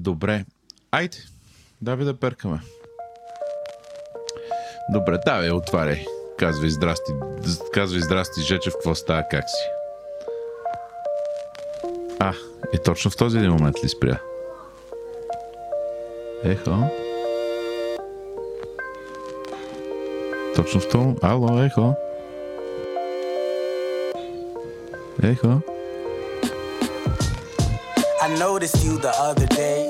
Добре. Айде, давай да перкаме. Добре, давай, отваряй. Казвай здрасти. Казвай здрасти, Жечев, какво става, как си? А, е точно в този един момент ли спря? Ехо. Точно в този... Ало, ехо. Ехо. I noticed you the other day.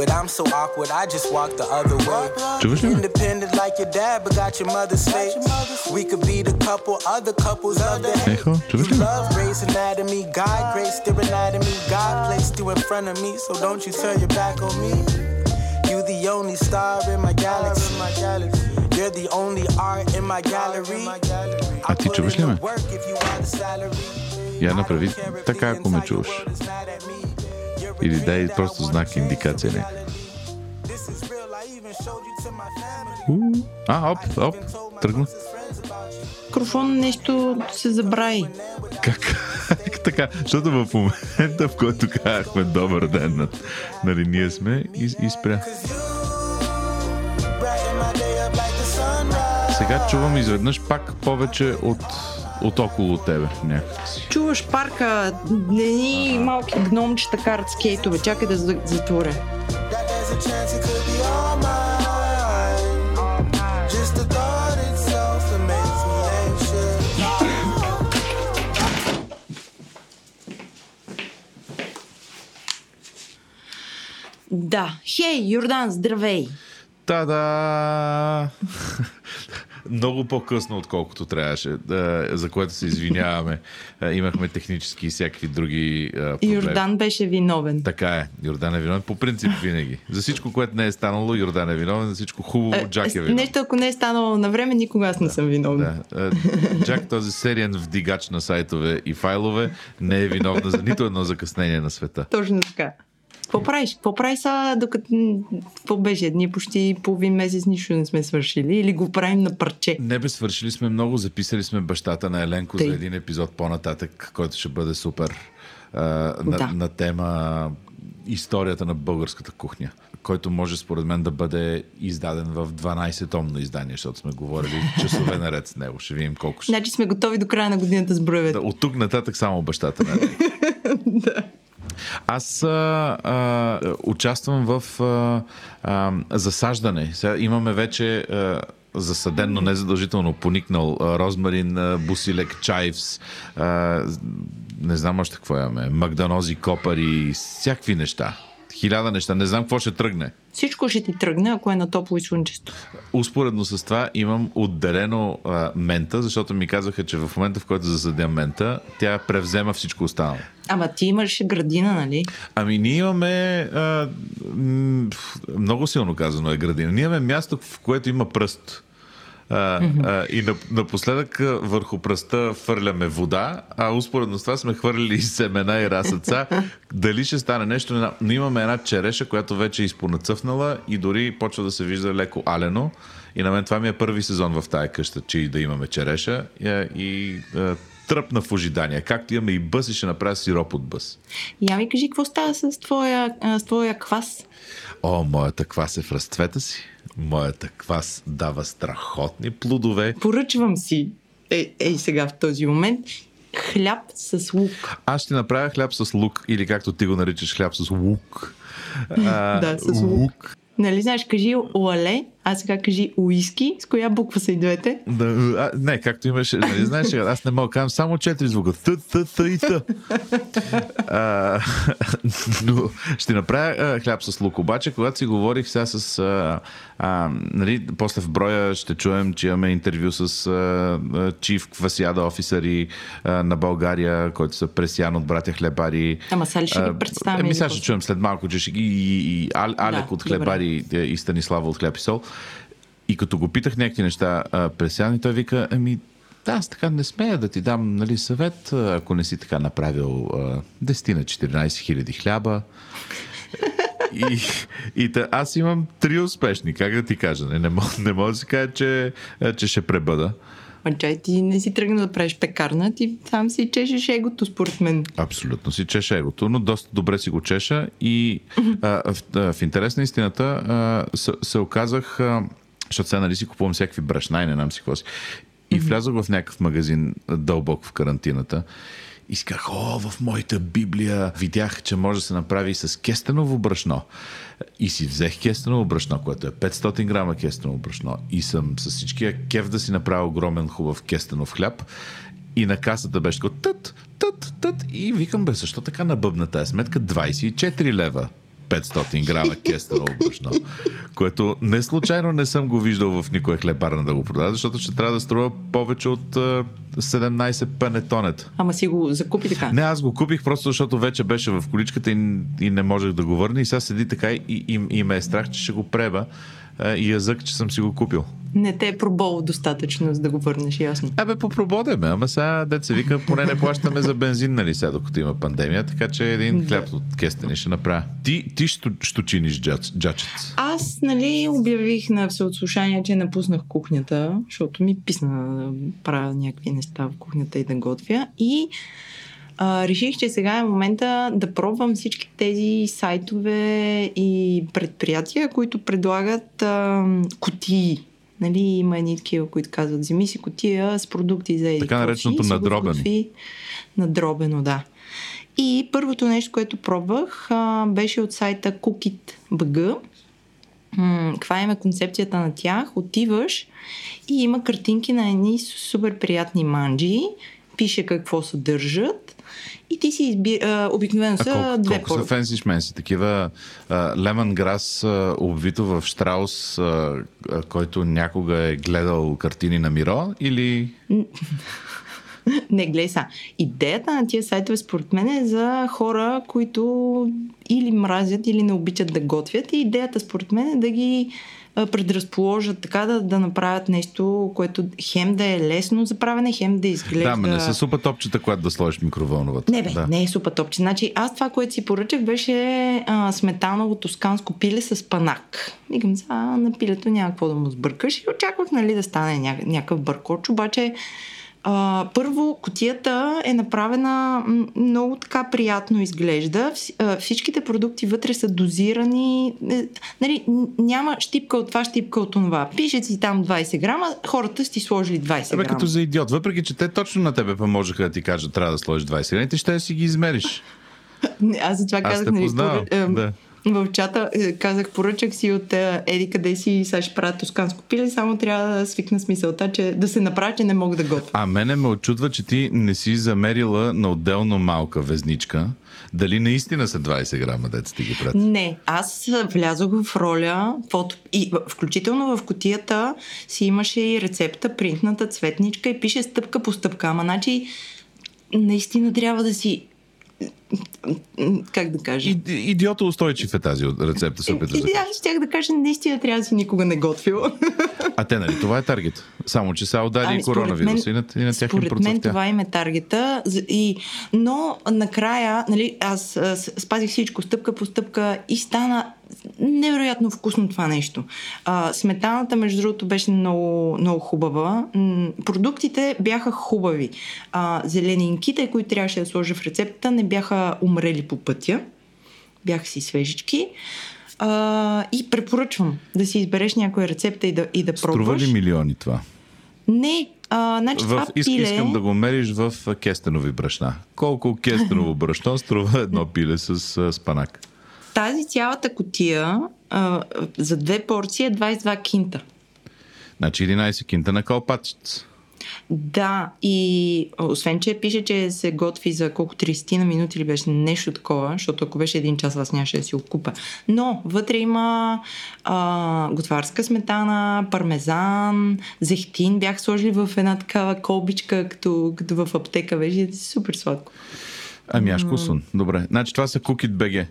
But I'm so awkward, I just walk the other way. Чуваш ли ме? Independent like your dad, but got your mother's face. We could be the couple other couples love to hate. Ехо, чуваш ли ме? Love Grey's Anatomy, God, Grey's still anatomy. God placed you in front of me, so don't you turn your back on me. You the only star in my galaxy. You're the only art in my gallery. А ти чуваш ли ме? Я направи така, ако ме чуваш. Или дай просто знак, индикация не. А, оп, оп, тръгна. Микрофон нещо се забрави. Как? така, защото в момента, в който казахме добър ден, на- нали, ние сме и, и спря. Сега чувам изведнъж пак повече от, от около тебе някакси. Чуваш парка, едни малки гномчета карат скейтове. Чакай да за- затворя. Да. Хей, Йордан, здравей! Та-да! Много по-късно, отколкото трябваше, да, за което се извиняваме. Имахме технически и всякакви други проблеми. Йордан беше виновен. Така е. Йордан е виновен по принцип винаги. За всичко, което не е станало, Йордан е виновен. За всичко хубаво, Е, Джак е виновен. Нещо, ако не е станало на време, никога аз не съм виновна. Да. Джак, този сериен вдигач на сайтове и файлове, не е виновна за нито едно закъснение на света. Точно така. Какво правиш? Какво правиш сега, докато... Какво беше? Ние почти половин месец нищо не сме свършили или го правим на парче? Не бе, свършили сме много, записали сме бащата на Еленко Тъй. за един епизод по-нататък, който ще бъде супер а, на, Да. на тема историята на българската кухня, който може според мен да бъде издаден в 12-томно издание, защото сме говорили часове наред с него. Ще видим колко ще... Значи сме готови до края на годината с броевете. Да, от тук нататък само бащата на Еленко. Аз а, а, участвам в а, а, засаждане. Сега имаме вече а, засаден, но не задължително поникнал а, розмарин, а, бусилек, чайвс, а, не знам още какво имаме, магданози, копари, всякакви неща. Хиляда неща. Не знам какво ще тръгне. Всичко ще ти тръгне, ако е на топло и слънчесто. Успоредно с това имам отделено а, мента, защото ми казаха, че в момента, в който засадя мента, тя превзема всичко останало. Ама ти имаш градина, нали? Ами ние имаме а, м, много силно казано е градина. Ние имаме място, в което има пръст. А, а, и на, напоследък върху пръста фърляме вода, а успоредно с това сме хвърлили и семена и расъца. Дали ще стане нещо, но имаме една череша, която вече е изпонацъфнала и дори почва да се вижда леко алено. И на мен това ми е първи сезон в тая къща, че и да имаме череша и, и а, тръпна в ожидание. Както имаме и бъс и ще направя сироп от бъс. Я ми кажи, какво става с твоя, с твоя квас? О, моята квас е в разцвета си. Моята квас дава страхотни плодове. Поръчвам си, е, ей сега в този момент, хляб с лук. Аз ще направя хляб с лук, или както ти го наричаш, хляб с лук. А, Да, с лук. Нали знаеш, кажи оале, а сега кажи уиски. С коя буква са и двете? Да, а, не, както имаше, нали, знаеш, аз не мога да кажа само четири звука. Т, т, т и т. А, но ще направя а, хляб с лук. Обаче, когато си говорих сега с... А, а, нали, после в броя ще чуем, че имаме интервю с а, чиф офисъри а, на България, който са пресян от братя хлебари. Ама сега ли ще ги А, представяме Еми, или сега ще чуем след малко, че ще ги и, и, и Ал, Алек Да, от хлебари и Станислава от хляб и сол. И като го питах някакви неща а, през Яни, той вика, ами да, аз така не смея да ти дам нали, съвет, ако не си така направил а, 10 на 14 хиляди хляба. И, и та, аз имам три успешни, как да ти кажа? Не, не, мога, не мога да си кажа, че, че ще пребъда. А чай ти не си тръгна да правиш пекарна, ти там си чешеш егото, според мен. Абсолютно си чеша егото, но доста добре си го чеша и а, в, а, в интерес на истината а, се, се оказах, а, защото сега нали си купувам всякакви брашна и не знам си какво си. И влязох в някакъв магазин дълбоко в карантината и си казах, о, в моята Библия видях, че може да се направи с кестеново брашно. И си взех кестеново брашно, което е 500 грама кестеново брашно. И съм с всичкия кеф да си направя огромен хубав кестенов хляб. И на касата беше тът, тът, тът. И викам, бе, защо така набъбна тази сметка? 24 лева. 500 грама кестеново брашно. Което не случайно не съм го виждал в никоя хлебарна да го продава, защото ще трябва да струва повече от а, 17 панетонета. Ама си го закупи така. Не, аз го купих просто защото вече беше в количката и, и не можех да го върна. И сега седи така и, и, и ме е страх, че ще го преба и язък, че съм си го купил. Не те е пробол достатъчно, за да го върнеш, ясно. Абе, попрободеме, ама сега, деца вика, поне не плащаме за бензин, нали, сега докато има пандемия, така че един хляб от кестени ще направя. Ти, ти ще, ще чиниш джач, джачец. Аз, нали, обявих на всеотслушание, че напуснах кухнята, защото ми писна да правя някакви неща в кухнята и да готвя. И а, реших, че сега е момента да пробвам всички тези сайтове и предприятия, които предлагат а, кутии. Нали, има едни такива, които казват, вземи си котия с продукти за еди Така нареченото надробено. готви. Надробено, да. И първото нещо, което пробвах, а, беше от сайта Cookit.bg. М, Каква им е концепцията на тях? Отиваш и има картинки на едни супер приятни манджи, пише какво съдържат и ти си избира... Обикновено А са колко, две колко са пор- фенси шменси? Такива лемон грас, обвито в штраус, а, а, който някога е гледал картини на Миро или... Не, гледай са. Идеята на тия сайтове според мен е за хора, които или мразят, или не обичат да готвят. И идеята според мен е да ги а, предразположат така, да, да направят нещо, което хем да е лесно за правене, хем да изглежда... Да, ма не са супа топчета, когато да сложиш микроволновата. Не бе, да. не е супер топче. Значи аз това, което си поръчах, беше а, сметаново тосканско пиле с панак. Викам, за на пилето няма какво да му сбъркаш и очаквах нали, да стане ня- някакъв бъркоч, обаче а, първо, котията е направена много така приятно изглежда. Всичките продукти вътре са дозирани. Е, Нали, няма щипка от това, щипка от това. Пише си там 20 грама, хората са ти сложили 20 Абе, грама. като за идиот. Въпреки, че те точно на тебе можеха да ти кажат, трябва да сложиш 20 грани, ти ще си ги измериш. Аз за това Аз казах, нали, познавам, да. В чата е, казах, поръчах си от Еди къде си и сега ще правя тосканско пиле, само трябва да свикна с мисълта, че да се направя, че не мога да готвя. А мене ме очудва, че ти не си замерила на отделно малка везничка. Дали наистина са 20 грама, деца ти ги прати? Не, аз влязох в роля, фото, и включително в котията си имаше и рецепта, принтната цветничка и пише стъпка по стъпка. Ама значи, наистина трябва да си как да кажа? И, идиото устойчив е тази рецепта, се опитваш да аз щях да кажа, наистина трябва да си никога не готвил. А те, нали, това е таргет. Само, че сега удари Ами, коронавирус и на, и на тях им Според мен това им е таргета. И, но накрая, нали, аз спазих всичко стъпка по стъпка и стана невероятно вкусно това нещо. А, сметаната, между другото, беше много, много хубава. М, продуктите бяха хубави. А, зеленинките, които трябваше да сложа в рецептата, не бяха умрели по пътя. Бяха си свежички. А, и препоръчвам да си избереш някоя рецепта и да, и да Струва пробваш. ли милиони това? Не, а, значи В, това иск, пиле... Искам да го мериш в кестенови брашна. Колко кестеново брашно струва едно пиле с а, спанак? Тази цялата котия а, за две порции е 22 кинта. Значи 11 кинта на калпачец. Да, и освен, че пише, че се готви за колко 30 на минути или беше нещо такова, защото ако беше един час, аз нямаше да си го купа. Но вътре има а, готварска сметана, пармезан, зехтин. Бях сложили в една такава колбичка, като, като в аптека. Беше супер сладко. Ами аз вкусно. Добре. Значи това са Cookit BG.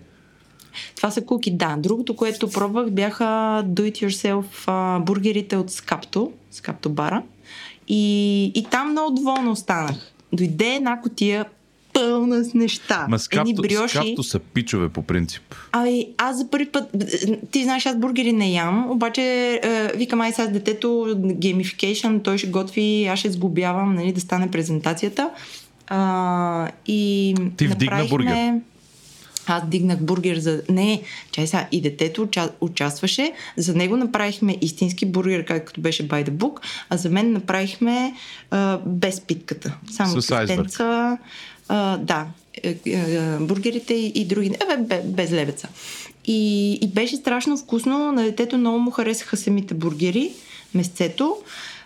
Това са куки, да. Другото, което пробвах, бяха do-it-yourself бургерите от Скапто, Скапто бара. И, и там много доволна останах. Дойде една котия пълна с неща. Ма с капто, с капто са пичове по принцип. Ами, аз за първи път, ти знаеш, аз бургери не ям, обаче е, викам, ай сега с детето, геймификейшн, той ще готви, аз ще сглобявам, нали, да стане презентацията. А, и Ти вдигна бургер. Аз дигнах бургер за... Не, чай сега, и детето уча... участваше. За него направихме истински бургер, както беше by the book, а за мен направихме а, без питката. Само С тестенца. А, да, е, е, бургерите и, и други. Е, бе, без лебеца. И, и беше страшно вкусно. На детето много му харесаха самите бургери, месцето.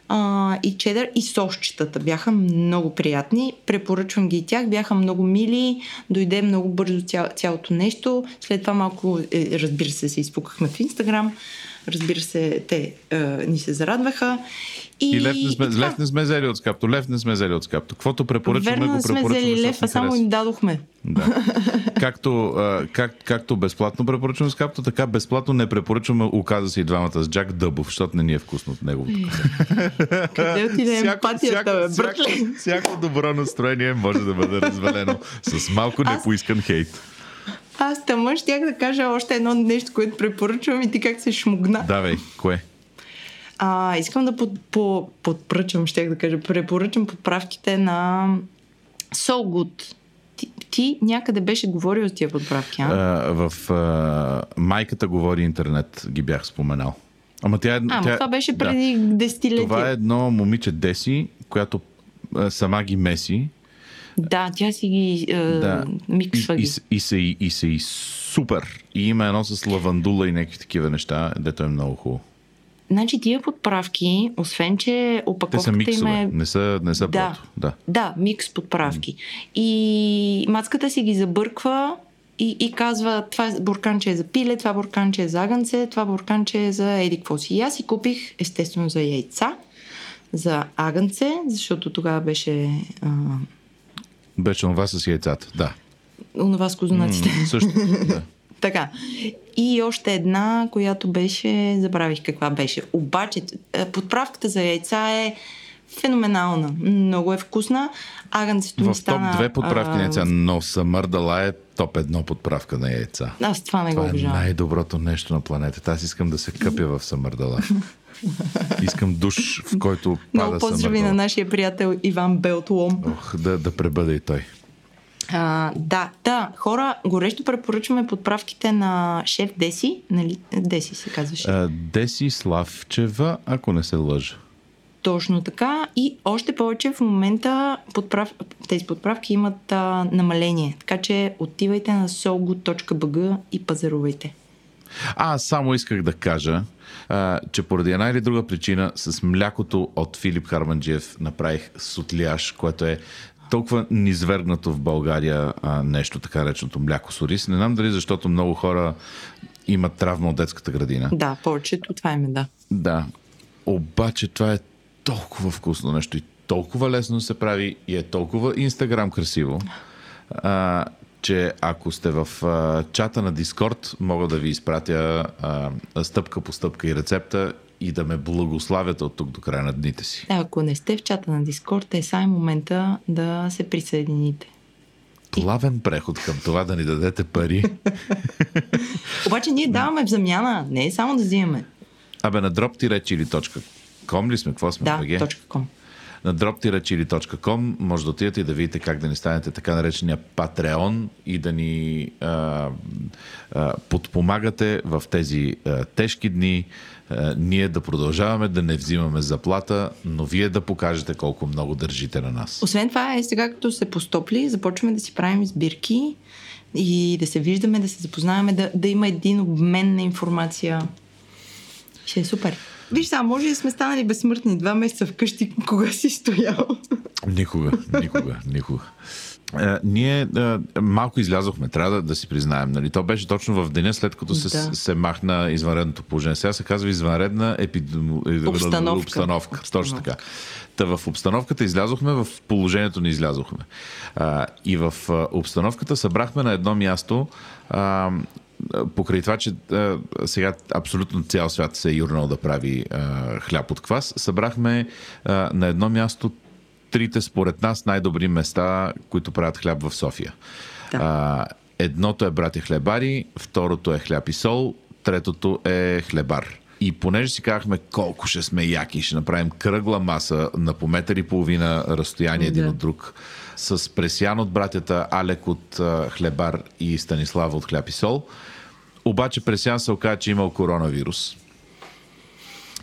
А, и чедър и сосчетата бяха много приятни. Препоръчвам ги и тях. Бяха много мили. Дойде много бързо ця, цялото нещо. След това малко, е, разбира се, се изпукахме в Инстаграм. Разбира се, те е, ни се зарадваха. И, И лев не сме, и лев не сме взели от скапто, лев не сме взели от скапто. Каквото препоръчваме, Верно, го не сме препоръчваме, взели лев, а само им дадохме. Да. Както, а, как, както безплатно препоръчваме с капто, така безплатно не препоръчваме, оказа се и двамата с Джак Дъбов, защото не ни е вкусно от неговото. Къде отиде емпатията, всяко, братле? всяко добро настроение може да бъде развалено с малко непоискан хейт. Аз тъмън щях да кажа още едно нещо, което препоръчвам и ти как се шмугна. Давай, кое? А, искам да под, по, подпръчам, щях да кажа, препоръчам подправките на So Good. Ти, ти някъде беше говорил за тия подправки, а? А, в а, майката говори интернет, ги бях споменал. Ама тя, е- А, тя това беше да. преди десетилетия. Това е едно момиче Деси, която сама ги меси. Да, тя си ги е, Да. миксва и, ги. и, и, се, и, и се и супер. И има едно с лавандула и някакви такива неща, дето е много хубаво. Значи тия подправки, освен че Те са опаковката им миксове, е... не са, не са Да. Да. Да, микс подправки. И мацката си ги забърква и, и казва, това бурканче е за пиле, това бурканче е за агънце, това бурканче е за еди какво си. И аз си купих, естествено, за яйца, за агънце, защото тогава беше а, Беше това с яйцата. Да. онова с козунаците. М, Също. да. Така. И още една, която беше, забравих каква беше. Обаче, е, подправката за яйца е феноменална. Много е вкусна. Агънцето ми В топ стана... две подправки на яйца, но съмърдала е топ едно подправка на яйца. Аз това не го Това е обожавам. най-доброто нещо на планетата. Аз искам да се къпя в съмърдала. Искам душ, в който пада Много поздрави на нашия приятел Иван Белтлом. Ох, да, да пребъде и той. А, да, да, хора, горещо препоръчваме подправките на шеф Деси, нали? Деси се казваше. А, Деси Славчева, ако не се лъжа. Точно така. И още повече в момента подправ... тези подправки имат а, намаление. Така че отивайте на sogood.bg и пазарувайте. А, само исках да кажа, а, че поради една или друга причина с млякото от Филип Харманджиев направих сутляш, което е толкова низвергнато в България а, нещо, така реченото мляко с ориз. Не знам дали защото много хора имат травма от детската градина. Да, повечето това име, да. Да. Обаче това е толкова вкусно нещо и толкова лесно се прави и е толкова инстаграм красиво, а, че ако сте в а, чата на Дискорд, мога да ви изпратя а, стъпка по стъпка и рецепта и да ме благославяте от тук до края на дните си. Да, ако не сте в чата на Дискорд, е сега момента да се присъедините. Плавен преход към това да ни дадете пари. Обаче ние даваме в замяна, не е само да взимаме. Абе на drop-chili.com ли сме? Какво сме? Да, БГ? На droptirachili.com може да отидете и да видите как да ни станете така наречения Патреон и да ни а, а, подпомагате в тези а, тежки дни. А, ние да продължаваме да не взимаме заплата, но вие да покажете колко много държите на нас. Освен това е сега като се постопли, започваме да си правим избирки и да се виждаме, да се запознаваме, да, да има един обмен на информация. Ще е супер. Виж сега, може да сме станали безсмъртни два месеца вкъщи, кога си стоял. Никога, никога, никога. А, ние а, малко излязохме, трябва да, да си признаем. Нали? То беше точно в деня, след като се, Да. се махна извънредното положение. Сега се казва извънредна епидемо... Обстановка. обстановка. Точно така. Та в обстановката излязохме, в положението не излязохме. А, и в а, обстановката събрахме на едно място а, покрай това, че а, сега абсолютно цял свят се е юрнал да прави а, хляб от квас, събрахме а, на едно място трите, според нас, най-добри места, които правят хляб в София. Да. А, едното е брати хлебари, второто е хляб и сол, третото е хлебар. И понеже си казахме колко ще сме яки, ще направим кръгла маса на по метър и половина разстояние един Да. от друг, с Пресян от братята, Алек от а, Хлебар и Станислава от Хляб и Сол. Обаче Пресян се оказа, че имал коронавирус.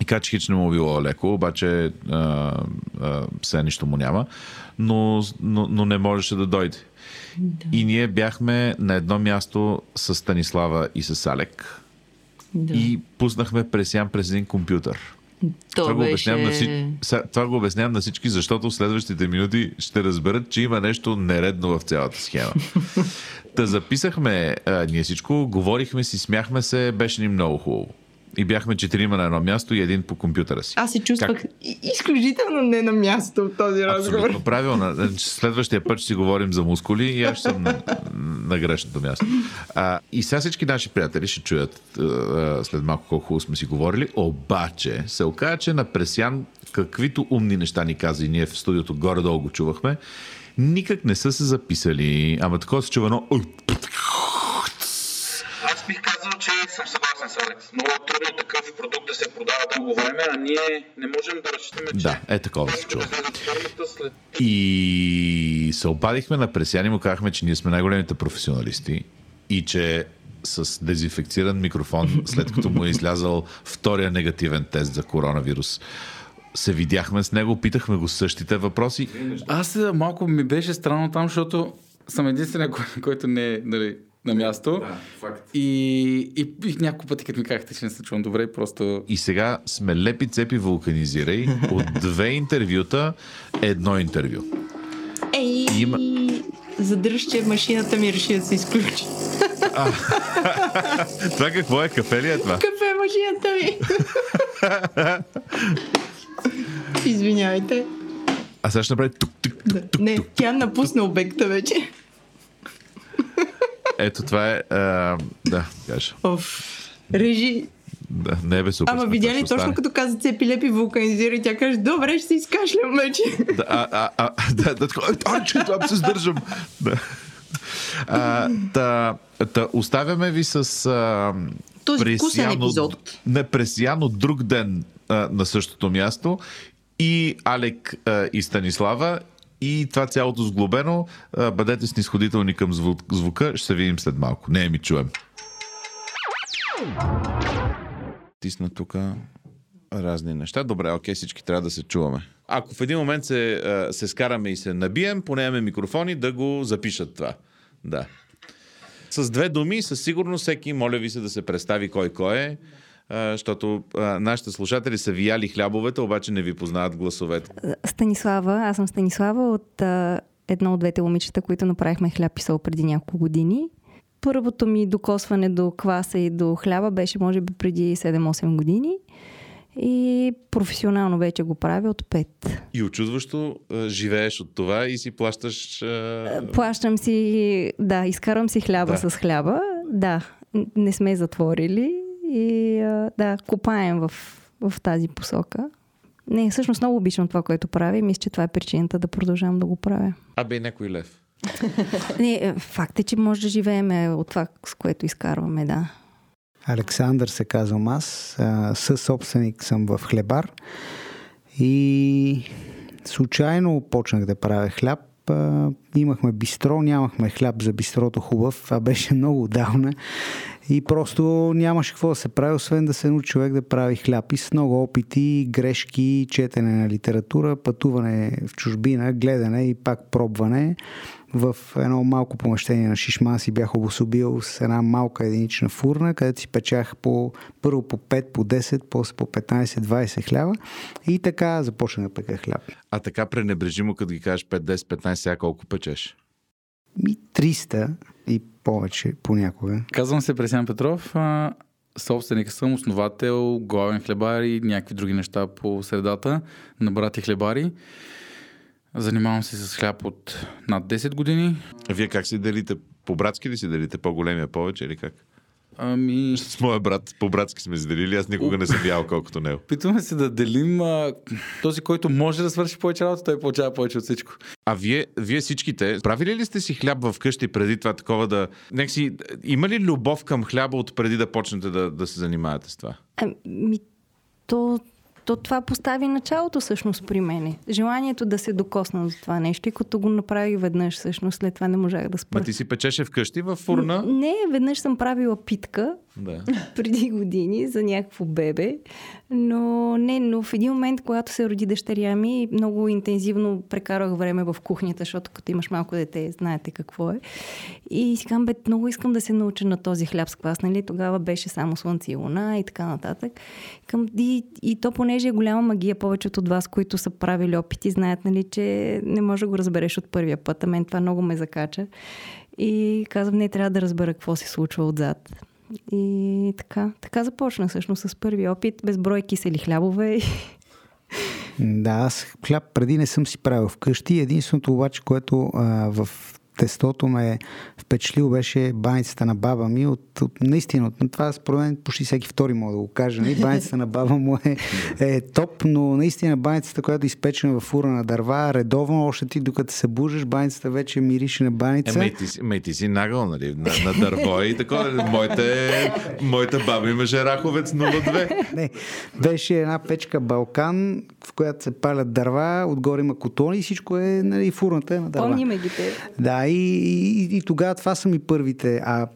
И че хич не му било леко, обаче а, а, все нищо му няма, но, но, но не можеше да дойде. Да. И ние бяхме на едно място с Станислава и с Алек. Да. И пуснахме Пресян през един компютър. То Това го, обяснявам на беше... Са- това го обяснявам на всички, защото в следващите минути ще разберат, че има нещо нередно в цялата схема. Та записахме а, ние всичко, говорихме си, смяхме се, беше ни много хубаво. И бяхме четирима на едно място и един по компютъра си. Аз се чувствах Как? изключително не на място в този разговор. Абсолютно правилно. Значи, Следващия път ще си говорим за мускули и аз ще съм на, на грешното място. А, и сега всички наши приятели ще чуят а, след малко колко хубаво сме си говорили, обаче се оказа, че на Пресян каквито умни неща ни каза и ние в студиото горе-долу го чувахме, никак не са се записали. Ама такова се чува едно... Бих казал, че съм съгласен с Алекс. Много е трудно такъв продукт да се продава дълго време, а ние не можем да разчитаме, че Да, е такова се чува. след И се обадихме на Пресян и му казахме, че ние сме най-големите професионалисти и че с дезинфекциран микрофон, след като му е излязал втория негативен тест за коронавирус, се видяхме с него, питахме го същите въпроси. Аз е, малко ми беше странно там, защото съм единствения, кой- който не е нали, на място. Да, факт. И, и, и няколко пъти, като ми казахте, че не се чувам добре, просто... И сега сме лепи цепи вулканизирай от две интервюта едно интервю. Ей, Има- задръж, че машината ми реши да се изключи. Това какво е? Кафе ли е това? Кафе е машината ми. Извинявайте. А сега ще направи тук, тук, тук, Да. тук, Не, тук. тя напусна обекта вече. Ето това е... А, да, кажа. Оф. Режи. Да, не е бе супер. Ама видя ли точно като каза цепи лепи вулканизира и тя каже, добре, ще се изкашлям вече. Да, а, а, а, да, да, а, че там се сдържам. Да. А, та, та, оставяме ви с а, Този вкусен Пресиян от- епизод. Не, Пресиян от друг ден а, на същото място и Алек а, и Станислава и това цялото сглобено. Бъдете снисходителни към звук, звука. Ще се видим след малко. Не ми чуем. Тисна тук разни неща. Добре, окей, всички трябва да се чуваме. Ако в един момент се, се скараме и се набием, понеме микрофони да го запишат това. Да. С две думи, със сигурност всеки, моля ви се да се представи кой кой е, защото нашите слушатели са вияли хлябовете, обаче не ви познават гласовете. Станислава, аз съм Станислава от едно от двете момичета, които направихме хляб и сол преди няколко години. Първото ми докосване до кваса и до хляба беше може би преди 7-8 години. И професионално вече го правя от 5. И очудващо живееш от това и си плащаш... А... Плащам си, да, изкарвам си хляба Да. с хляба. Да, не сме затворили и да, копаем в, в тази посока. Не, всъщност много обичам това, което правя и мисля, че това е причината да продължавам да го правя. Абе, и някой лев. Не, факт е, че може да живеем от това, с което изкарваме, да. Александър се казвам аз. Със собственик съм в Хлебар. И случайно почнах да правя хляб. Имахме бистро, нямахме хляб за бистрото хубав, а беше много отдавна. И просто нямаше какво да се прави, освен да се научи човек да прави хляб. И с много опити, грешки, четене на литература, пътуване в чужбина, гледане и пак пробване. В едно малко помещение на Шишман си бях обособил с една малка единична фурна, където си печах по, първо по 5, по 10, после по 15-20 хляба. И така започнах да пека хляб. А така пренебрежимо, като ги кажеш 5, 10, 15, сега колко печеш? И 300 и повече понякога. Казвам се Пресян Петров. А, собственик съм, основател, главен хлебар и някакви други неща по средата на брати хлебари. Занимавам се с хляб от над 10 години. А вие как си делите? По-братски ли си делите? По-големия повече или как? Ами, С моя брат, по-братски сме сделили, аз никога не съм ял колкото него. питаме се да делим а, този, който може да свърши повече работа, той получава повече от всичко. А вие, вие всичките, правили ли сте си хляб в къщи преди това такова да... Некси, има ли любов към хляба от преди да почнете да, да се занимавате с това? Ами, то, то това постави началото всъщност при мене. Желанието да се докосна до това нещо и като го направих веднъж всъщност, след това не можах да спра. Ма ти си печеше вкъщи в фурна? Не, веднъж съм правила питка Да. преди години за някакво бебе, но не, но в един момент, когато се роди дъщеря ми, много интензивно прекарах време в кухнята, защото като имаш малко дете, знаете какво е. И си казвам, бе, много искам да се науча на този хляб с квас, нали? Тогава беше само слънце и луна и така нататък. Към, и, и то, понеже е голяма магия, повечето от вас, които са правили опити, знаят, нали, че не може да го разбереш от първия път. А мен това много ме закача. И казвам, не трябва да разбера какво се случва отзад. И така, така започна всъщност с първи опит, безброй кисели хлябове. Да, аз хляб преди не съм си правил вкъщи. Единственото обаче, което а, в тестото ме впечатлило беше баницата на баба ми. От, от наистина, от, това според мен почти всеки втори мога да го кажа. Нали? Баницата на баба му е, е топ, но наистина баницата, която е изпечена в фура на дърва, редовно, още ти докато се бужиш, баницата вече мирише на баница. Е, мей, ти, мей, ти си нагъл, нали? На, на дърво и такова. Моите, моята баба имаше раховец 02. Не, беше една печка Балкан, в която се палят дърва, отгоре има котони и всичко е, нали, фурната е на дърва. Помни ме ги те. Да, и, и, и тогава това са ми първите. А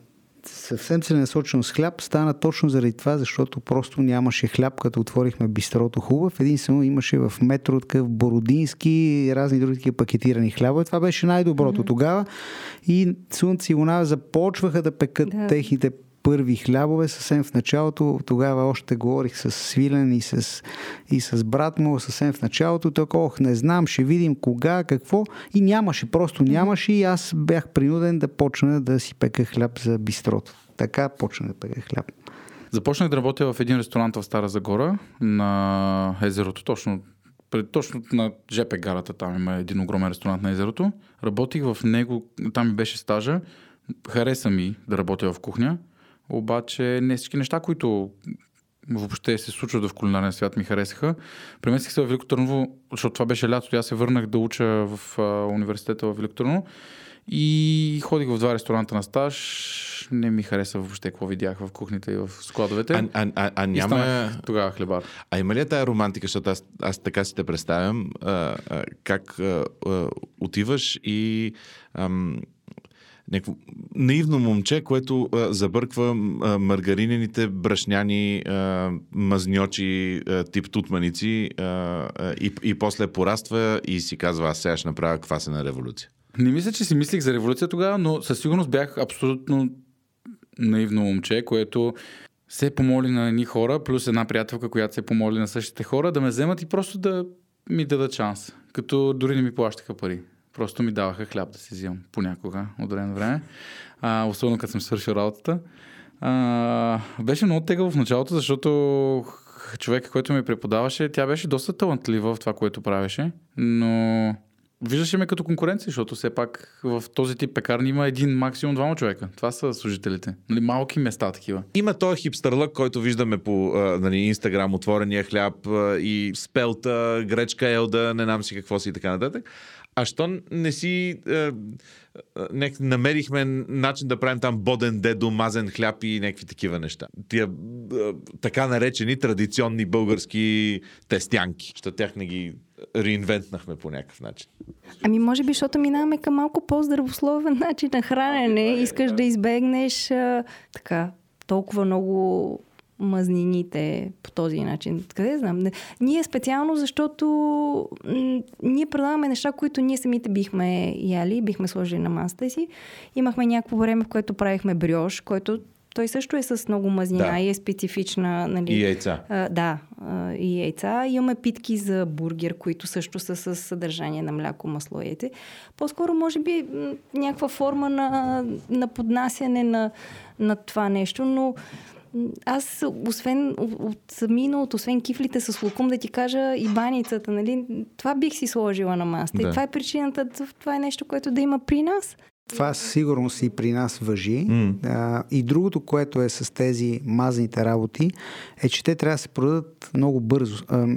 съвсем целенасочено с хляб стана точно заради това, защото просто нямаше хляб, като отворихме бистрото хубав. Единствено имаше в метро такъв бородински и разни други такива пакетирани хлябове. Това беше най-доброто mm-hmm. тогава. И Слънце и Луна започваха да пекат Да. техните първи хлябове съвсем в началото. Тогава още говорих с Свилен и с, и с брат му съвсем в началото. Каза, ох, не знам, ще видим кога, какво. И нямаше, просто нямаше и аз бях принуден да почна да си пека хляб за бистрото. Така почна да пека хляб. Започнах да работя в един ресторант в Стара Загора на езерото, точно, пред, точно на ЖП гарата. Там има един огромен ресторант на езерото. Работих в него, там ми беше стажа. Хареса ми да работя в кухня, обаче не всички неща, които въобще се случват в кулинарния свят ми харесаха. Преместих се в Велико Търново, защото това беше лятото и аз се върнах да уча в а, университета в Велико Търново и ходих в два ресторанта на стаж. Не ми хареса въобще какво видях в кухните и в складовете. А, а, а, а няма... тогава хлебар. А има ли я тая романтика, защото аз, аз така си те представям, а, а, как а, а, отиваш и ам, някакво наивно момче, което а, забърква а, маргаринените брашняни а, мазньочи а, тип тутманици а, и, и после пораства и си казва, аз сега ще направя квасена революция. Не мисля, че си мислих за революция тогава, но със сигурност бях абсолютно наивно момче, което се помоли на едни хора, плюс една приятелка, която се помоли на същите хора, да ме вземат и просто да ми дадат шанс. Като дори не ми плащаха пари. Просто ми даваха хляб да си взимам понякога, от време. А, особено като съм свършил работата. А, беше много тегаво в началото, защото човека, който ми преподаваше, тя беше доста талантлива в това, което правеше, но виждаше ме като конкуренция, защото все пак в този тип пекарни има един, максимум двама човека. Това са служителите. Нали, малки места такива. Има този хипстърлък, който виждаме по нали, Инстаграм, отворения хляб и спелта, гречка елда, не знам си какво си и така нататък. А що не си а, не, намерихме начин да правим там боден дедо, мазен хляб и някакви такива неща. Тия а, така наречени традиционни български тестянки. Що тях не ги реинвентнахме по някакъв начин. Ами може би, защото минаваме към малко по-здравословен начин на хранене. Искаш да избегнеш а, така, толкова много мазнините по този начин. Къде знам? Не. Ние специално, защото м- ние предлагаме неща, които ние самите бихме яли, бихме сложили на масата си. Имахме някакво време, в което правихме брioш, който той също е с много мазнина Да. и е специфична. Нали, И яйца. а, да, а, и яйца. Имаме питки за бургер, които също са с съдържание на мляко, масло и яйце. По-скоро, може би, някаква форма на, на поднасяне на, на това нещо, но аз, освен от, от миналото, освен кифлите с лукум, да ти кажа и баницата, нали, това бих си сложила на маста. Да. И това е причината, това е нещо, което да има при нас. Това със сигурност и при нас въжи. Mm. А, и другото, което е с тези мазните работи, е, че те трябва да се продадат много бързо. А,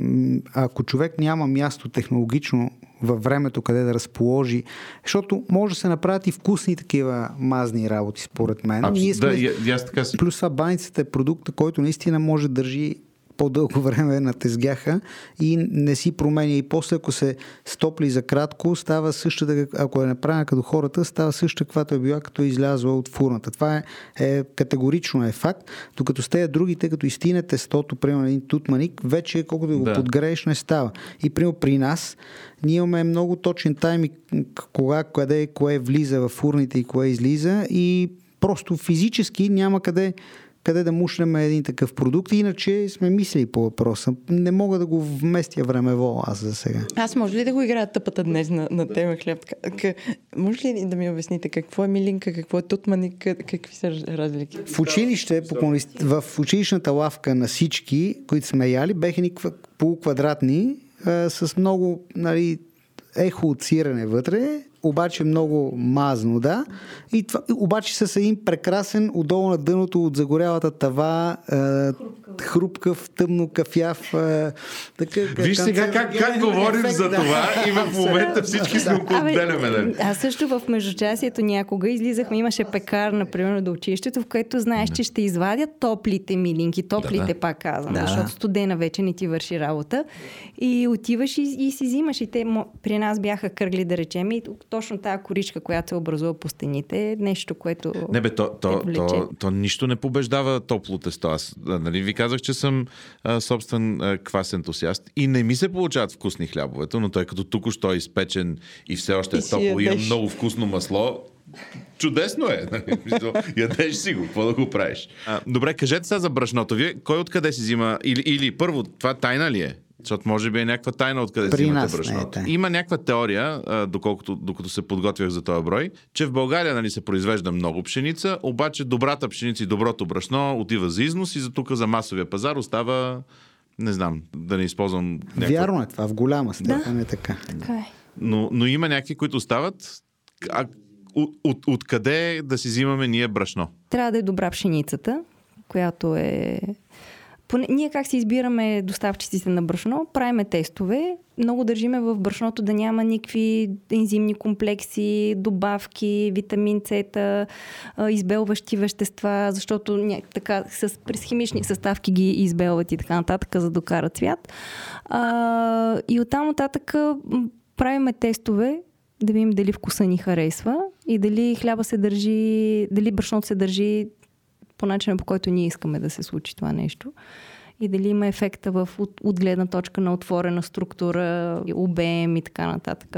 ако човек няма място технологично във времето, къде да разположи, защото може да се направят и вкусни такива мазни работи, според мен. Абс... Ние сме... Да, и аз така си... Плюс това баницата е продукт, който наистина може да държи по-дълго време на тезгяха и не си променя. И после, ако се стопли за кратко, става същата, ако е направена като хората, става същата, каквато е била, като е излязла от фурната. Това е, е категорично е факт. Докато с тези другите, като изтине тестото, примерно един тутманик, вече колкото го да. подгрееш, не става. И примерно при нас, ние имаме много точен тайминг кога, къде, кое влиза в фурните и кое излиза и просто физически няма къде къде да мушнем един такъв продукт. Иначе сме мислили по въпроса. Не мога да го вместя времево аз за сега. Аз може ли да го играя тъпата днес на, на тема хляб? К, може ли да ми обясните какво е милинка, какво е тутманик, какви са разлики? В училище, в училищната лавка на всички, които сме яли, беха ни полуквадратни, с много нали, ехо от сирене вътре обаче много мазно, да. И това, обаче с един прекрасен, отдолу на дъното от загорялата тава, е, хрупкав, тъмно кафяв. Е, така, Виж сега как, как говорим ефект, за да. това и в момента всички сме го отделяме. Да. Аз също в междучасието някога излизахме, имаше пекар, например, до училището, в което знаеш, че ще извадят топлите милинки, топлите да, да. пак казвам, да. защото студена вече не ти върши работа. И отиваш и, и си взимаш. И те при нас бяха кръгли, да речем, и точно тази коричка, която се образува по стените, е нещо, което. Не, бе, то, то, то, то, то нищо не побеждава топло тесто. Аз нали, ви казах, че съм а, собствен а, квас ентусиаст и не ми се получават вкусни хлябовете, но той като тук що е изпечен и все още е топло и има много вкусно масло, Чудесно е. Ядеш си го, какво да го правиш? А, добре, кажете сега за брашното. Вие кой откъде си взима? Или, или първо, това тайна ли е? Защото може би е някаква тайна откъде си имате брашното. Е Има някаква теория, доколкото, докато се подготвях за този брой, че в България нали, се произвежда много пшеница, обаче добрата пшеница и доброто брашно отива за износ и за тук за масовия пазар остава не знам, да не използвам някаква... Вярно е това, в голяма степен да. е така. така е. Но, но има някакви, които остават. А, от, от, откъде да си взимаме ние брашно? Трябва да е добра пшеницата, която е поне, ние как си избираме доставчиците на брашно, правиме тестове. Много държиме в брашното да няма никакви ензимни комплекси, добавки, витамин С, избелващи вещества, защото ня, така, с, през химични съставки ги избелват и така нататък, за да докарат цвят. А, и оттам нататък правиме тестове, да видим дали вкуса ни харесва и дали хляба се държи, дали брашното се държи по начина по който ние искаме да се случи това нещо и дали има ефекта в, от, от гледна точка на отворена структура, обем и така нататък.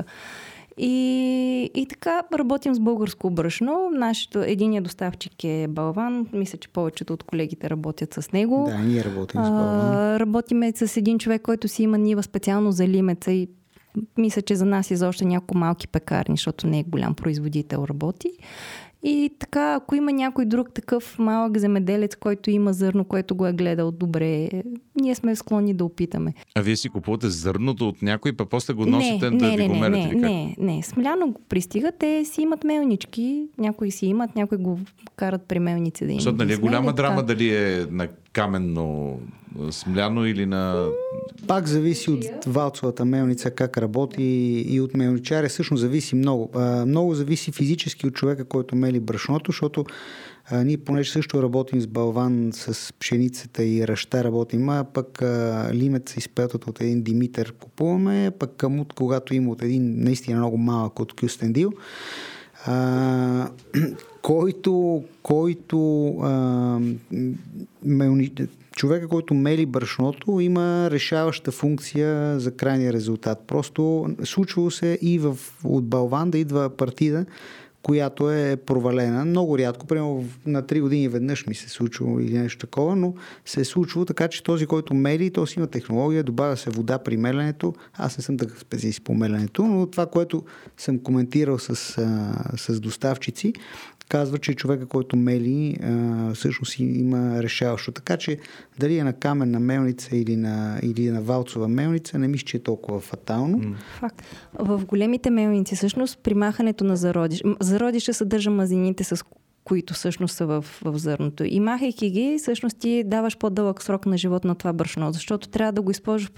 И, и така работим с българско брашно. Нашето единия доставчик е Балван. Мисля, че повечето от колегите работят с него. Да, ние работим с Балван. А, работиме с един човек, който си има нива специално за лимеца и мисля, че за нас и за още няколко малки пекарни, защото не е голям производител работи. И така, ако има някой друг такъв малък земеделец, който има зърно, което го е гледал добре, ние сме склонни да опитаме. А вие си купувате зърното от някой, па после го носите не, да не, ви го не, мерите? Не, не, не. Смляно го пристига, те си имат мелнички, някои си имат, някои го карат при мелници да им Защото нали е голяма драма дали е на каменно смляно или на... Пак зависи от валцовата мелница как работи и от мелничаря. Всъщност зависи много. Много зависи физически от човека, който мели брашното, защото а, ние понеже също работим с балван, с пшеницата и ръща работим, а пък а, лимет се изпетат от един Димитър купуваме, пък камут, когато има от един наистина много малък от Кюстендил, а, който, който а, мелни, човека, който мели брашното, има решаваща функция за крайния резултат. Просто случвало се и в, от Балван да идва партида, която е провалена. Много рядко, примерно на 3 години веднъж ми се е случило или нещо такова, но се е случило така, че този, който мели, то си има технология, добавя се вода при меленето. Аз не съм такъв специалист по меленето, но това, което съм коментирал с, с доставчици, казва, че човека, който мели, а, всъщност има решаващо. Така че дали е на каменна мелница или на, или на валцова мелница, не мисля, че е толкова фатално. Факт. В големите мелници, всъщност, при махането на зародиш, зародиша съдържа мазините, с които всъщност са в, в зърното. И махайки ги, всъщност ти даваш по-дълъг срок на живот на това брашно, защото трябва да го използваш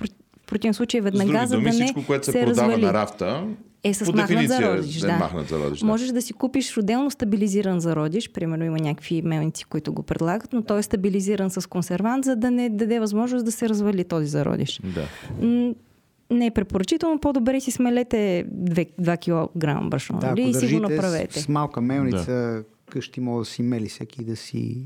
противен случай С веднага, за да не всичко, което се, се продава развали. на рафта, Е, с по махнат зародиш, е да. махнат зародиш. Да. Можеш да си купиш отделно стабилизиран зародиш, примерно има някакви мелници, които го предлагат, но той е стабилизиран с консервант, за да не даде възможност да се развали този зародиш. Да. М, Не е препоръчително, по-добре си смелете 2, 2 кг брашно, Да, нали? ако И си го направете. с, с малка мелница, къщи може да си мели всеки да си...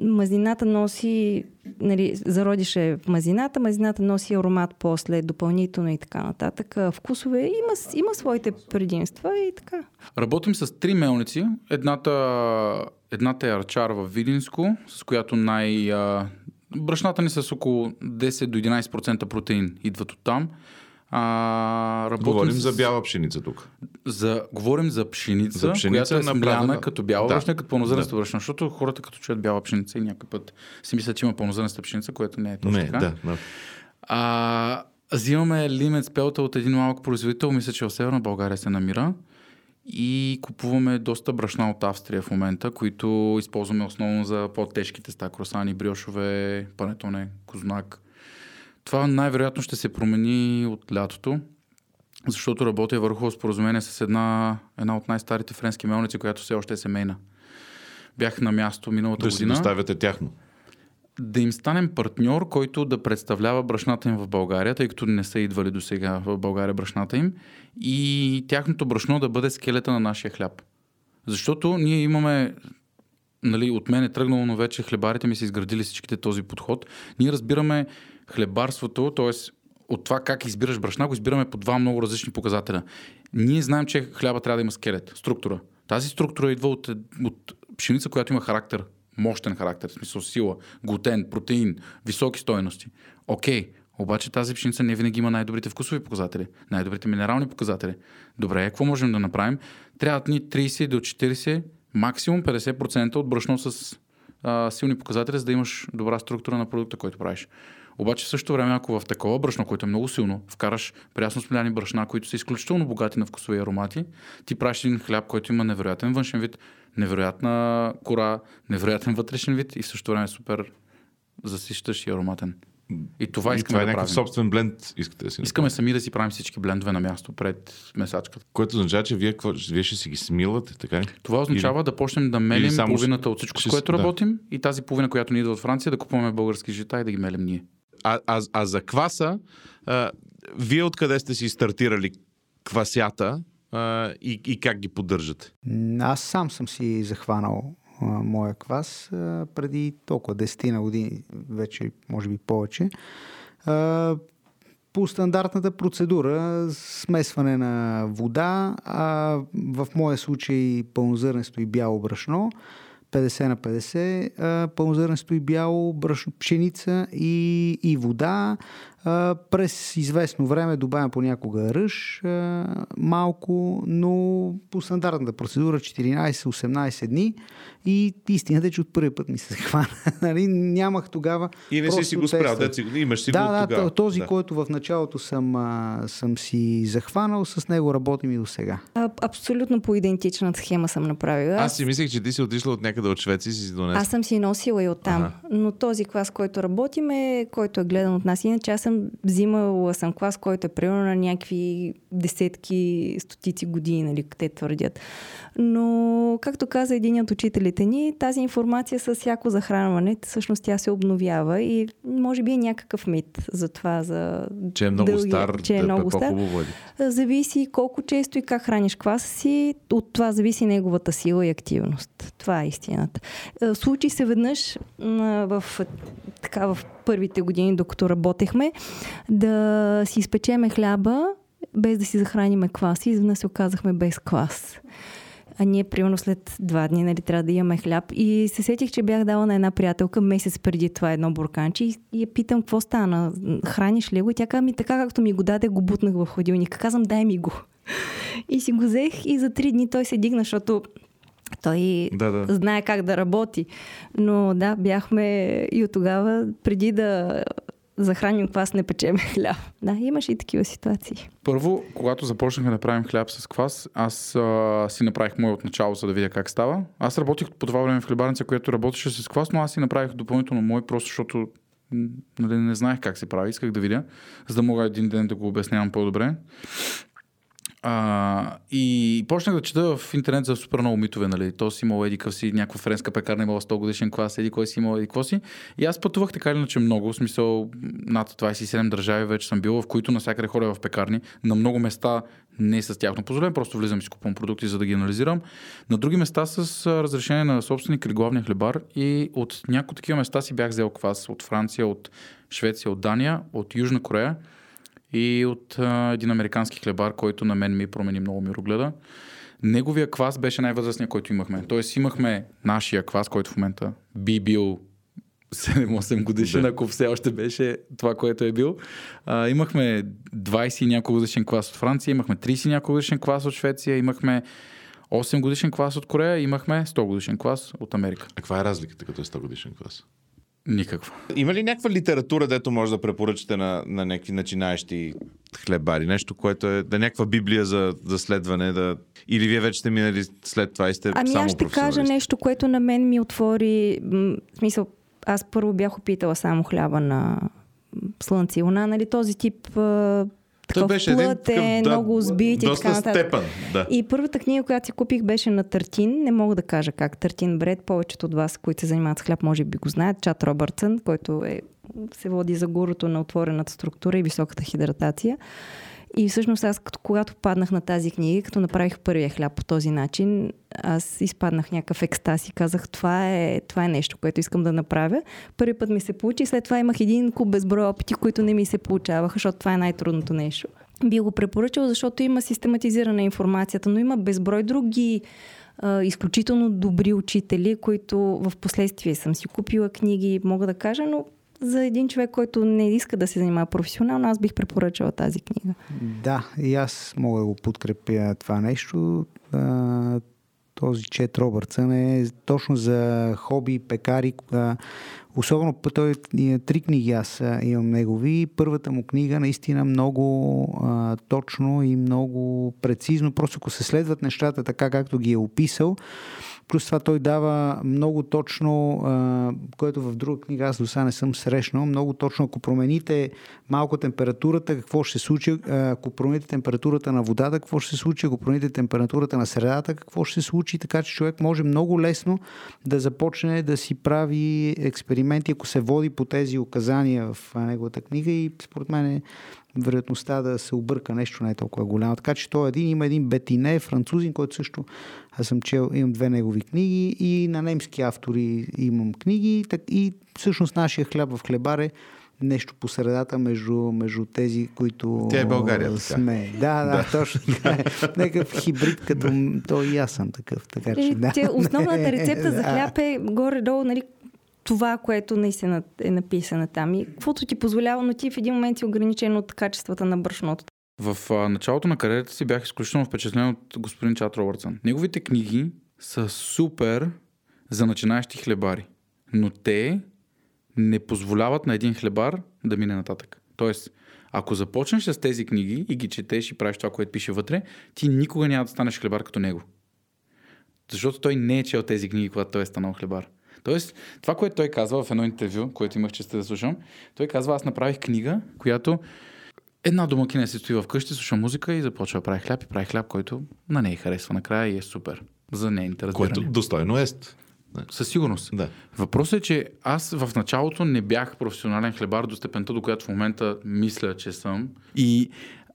Мазината носи, нали, зародиш е в мазината, мазината носи аромат после, допълнително и така нататък. Вкусове има, има своите предимства и така. Работим с три мелници. Едната, едната е Арчар в Видинско, с която най... Брашната ни с около 10 до 11% протеин идват от там. А, работим Говорим с... за бяла пшеница тук. За, говорим за пшеница, За пшеница, която е направена- смляна като бяла Да. брашна, като пълнозърнеста Да. брашна, защото хората като чуят бяла пшеница и някой път си мислят, че има пълнозърнеста пшеница, което не е точно Не, така. да. да. А, взимаме лимет спелта от един малък производител, мисля, че в Северна България се намира. И купуваме доста брашна от Австрия в момента, които използваме основно за по-тежките ста, кросани, бриошове, панетоне, кознак. Това най-вероятно ще се промени от лятото, защото работя върху споразумение с една, една от най-старите френски мелници, която все още е семейна. Бях на място миналата Да си година доставяте тяхно. да им станем партньор, който да представлява брашната им в България, тъй като не са идвали до сега в България брашната им, и тяхното брашно да бъде скелета на нашия хляб. Защото ние имаме, нали, от мен е тръгнало, но вече хлебарите ми са изградили всичките този подход. Ние разбираме хлебарството, т.е. от това как избираш брашна, го избираме по два много различни показателя. Ние знаем, че хляба трябва да има скелет, структура. Тази структура идва от, от пшеница, която има характер, мощен характер, в смисъл сила, глутен, протеин, високи стойности. Окей, обаче тази пшеница не винаги има най-добрите вкусови показатели, най-добрите минерални показатели. Добре, какво можем да направим? Трябват ни 30 до 40, максимум 50% от брашно с а, силни показатели, за да имаш добра структура на продукта, който правиш. Обаче в същото време, ако в такова брашно, което е много силно, вкараш прясно смляни брашна, които са изключително богати на вкусови аромати, ти правиш един хляб, който има невероятен външен вид, невероятна кора, невероятен вътрешен вид и в същото време е супер засищащ и ароматен. И това И искаме това е да някакъв правим. собствен бленд, искате да си Искаме сами да си правим всички блендове на място пред месачката. Което означава, че вие, какво, вие ще си ги смилате, така ли? Това означава да почнем да мелим само половината от всичко, ще с- което да. работим и тази половина, която ни идва от Франция, да купуваме български жита и да ги мелим ние. А, а, за кваса, а, вие откъде сте си стартирали квасята а, и, и как ги поддържате? Аз сам съм си захванал а, моя квас а, преди толкова 10 на години, вече може би повече. А, по стандартната процедура смесване на вода, а в моя случай пълнозърнесто и бяло брашно, 50 на 50, а, пълнозърнесто и бяло брашно, пшеница и, и вода. През известно време добавям понякога ръж, малко, но по стандартната процедура 14-18 дни и истината е, че от първи път ми се захвана. нали? Нямах тогава И не си си го спрял, да, имаш си да, го да, тогава. този, да. който в началото съм, съм си захванал, с него работим и до сега. Абсолютно по идентична схема съм направила. Аз си мислех, че ти си отишла от някъде от Швеция и си си донесла. Аз съм си носила и оттам. Ага. Но този клас, който работим е, който е гледан от нас. Иначе аз съм взимала съм клас, който е примерно на някакви десетки, стотици години, нали, те твърдят. Но, както каза един от учителите ни, тази информация с всяко захранване, всъщност тя се обновява и може би е някакъв мит за това, за че е много дългия- стар, че е да, много стар. е. Зависи колко често и как храниш кваса си, от това зависи неговата сила и активност. Това е истината. Е, Случи се веднъж в, така, в първите години, докато работехме, да си изпечеме хляба, без да си захраниме квас и изведнъж се оказахме без квас. А ние, примерно, след два дни, нали, трябва да имаме хляб. И се сетих, че бях дала на една приятелка месец преди това едно бурканче и, я питам, какво стана? Храниш ли го? И тя каза, ми така както ми го даде, го бутнах в хладилника. Казвам, дай ми го. И си го взех и за три дни той се дигна, защото Той Да, да. знае как да работи. Но да, бяхме и от тогава, преди да захраним квас, не печеме хляб. Да, имаше и такива ситуации. Първо, когато започнахме да правим хляб с квас, аз а, си направих мой от начало, за да видя как става. Аз работих по това време в хлебарница, която работеше с квас, но аз си направих допълнително мой, просто защото нали, не знаех как се прави, исках да видя, за да мога един ден да го обяснявам по-добре. А, и почнах да чета в интернет за супер много митове, нали? То си имал еди си, някаква френска пекарна имала 100 годишен клас, еди кой си имал еди си. И аз пътувах така или иначе много, в смисъл над 27 държави вече съм бил, в които навсякъде ходя в пекарни. На много места не с тяхно позволение, просто влизам и си купувам продукти, за да ги анализирам. На други места с разрешение на собственик или главния хлебар и от някои такива места си бях взел квас от Франция, от Швеция, от Дания, от Южна Корея и от а, един американски хлебар, който на мен ми промени много мирогледа. Неговия квас беше най-възрастният, който имахме. Тоест имахме нашия квас, който в момента би бил 7-8 годишен, Да. ако все още беше това, което е бил. А, имахме 20 и няколко годишен клас от Франция, имахме 30 и няколко годишен клас от Швеция, имахме 8 годишен клас от Корея, имахме 100 годишен клас от Америка. А каква е разликата като е 100 годишен клас? Никаква. Има ли някаква литература, дето може да препоръчате на, на някакви начинаещи хлебари? Нещо, което е да някаква библия за, за следване, да... или вие вече сте минали след това и сте Ами само аз ще кажа нещо, което на мен ми отвори... В смисъл, аз първо бях опитала само хляба на слънце и луна, нали, този тип такъв беше един плътен, такъв, много сбит и така нататък. степен, да. И първата книга, която си купих, беше на Тартин. Не мога да кажа как Тартин Бред. Повечето от вас, които се занимават с хляб, може би го знаят. Чат Робъртсън, който е, се води за гурото на отворената структура и високата хидратация. И всъщност аз, като, когато паднах на тази книга, като направих първия хляб по този начин, аз изпаднах някакъв екстаз и казах, това е, това е нещо, което искам да направя. Първи път ми се получи, след това имах един куп безброй опити, които не ми се получаваха, защото това е най-трудното нещо. Би го препоръчал, защото има систематизирана информацията, но има безброй други а, изключително добри учители, които в последствие съм си купила книги, мога да кажа, но за един човек, който не иска да се занимава професионално, аз бих препоръчала тази книга. Да, и аз мога да го подкрепя това нещо. Този Чет Робъртсън е точно за хоби, пекари. Особено той три книги аз имам негови. Първата му книга наистина много а, точно и много прецизно. Просто ако се следват нещата така, както ги е описал, Плюс това той дава много точно, а, което в друга книга аз до сега не съм срещнал, много точно ако промените малко температурата, какво ще се случи, ако промените температурата на водата, какво ще се случи, ако промените температурата на средата, какво ще се случи, така че човек може много лесно да започне да си прави експерименти, ако се води по тези указания в неговата книга и според мен е вероятността да се обърка нещо не е толкова голяма. Така че той е един, има един Бетине, французин, който също аз съм чел, имам две негови книги и на немски автори имам книги так, и всъщност нашия хляб в хлебар е нещо по средата между, между тези, които Тя е България, така. сме. Да, да, да. точно така. е. Някакъв хибрид, като м- той и аз съм такъв. Така че, Е, да. те, основната рецепта за Да. хляб е горе-долу, нали, това, което наистина е написано там. И каквото ти позволява, но ти в един момент си ограничен от качествата на брашното. В а, началото на кариерата си бях изключително впечатлен от господин Чат Робъртсън. Неговите книги са супер за начинаещи хлебари, но те не позволяват на един хлебар да мине нататък. Тоест, ако започнеш с тези книги и ги четеш и правиш това, което пише вътре, ти никога няма да станеш хлебар като него. Защото той не е чел тези книги, когато той е станал хлебар. Тоест, това, което той казва в едно интервю, което имах честа да слушам, той казва, аз направих книга, която една домакиня се стои вкъщи, слуша музика и започва да прави хляб и прави хляб, който на нея харесва накрая и е супер за нейните разбиране. Което достойно е. Със сигурност. Да. Въпросът е, че аз в началото не бях професионален хлебар до степента, до която в момента мисля, че съм. И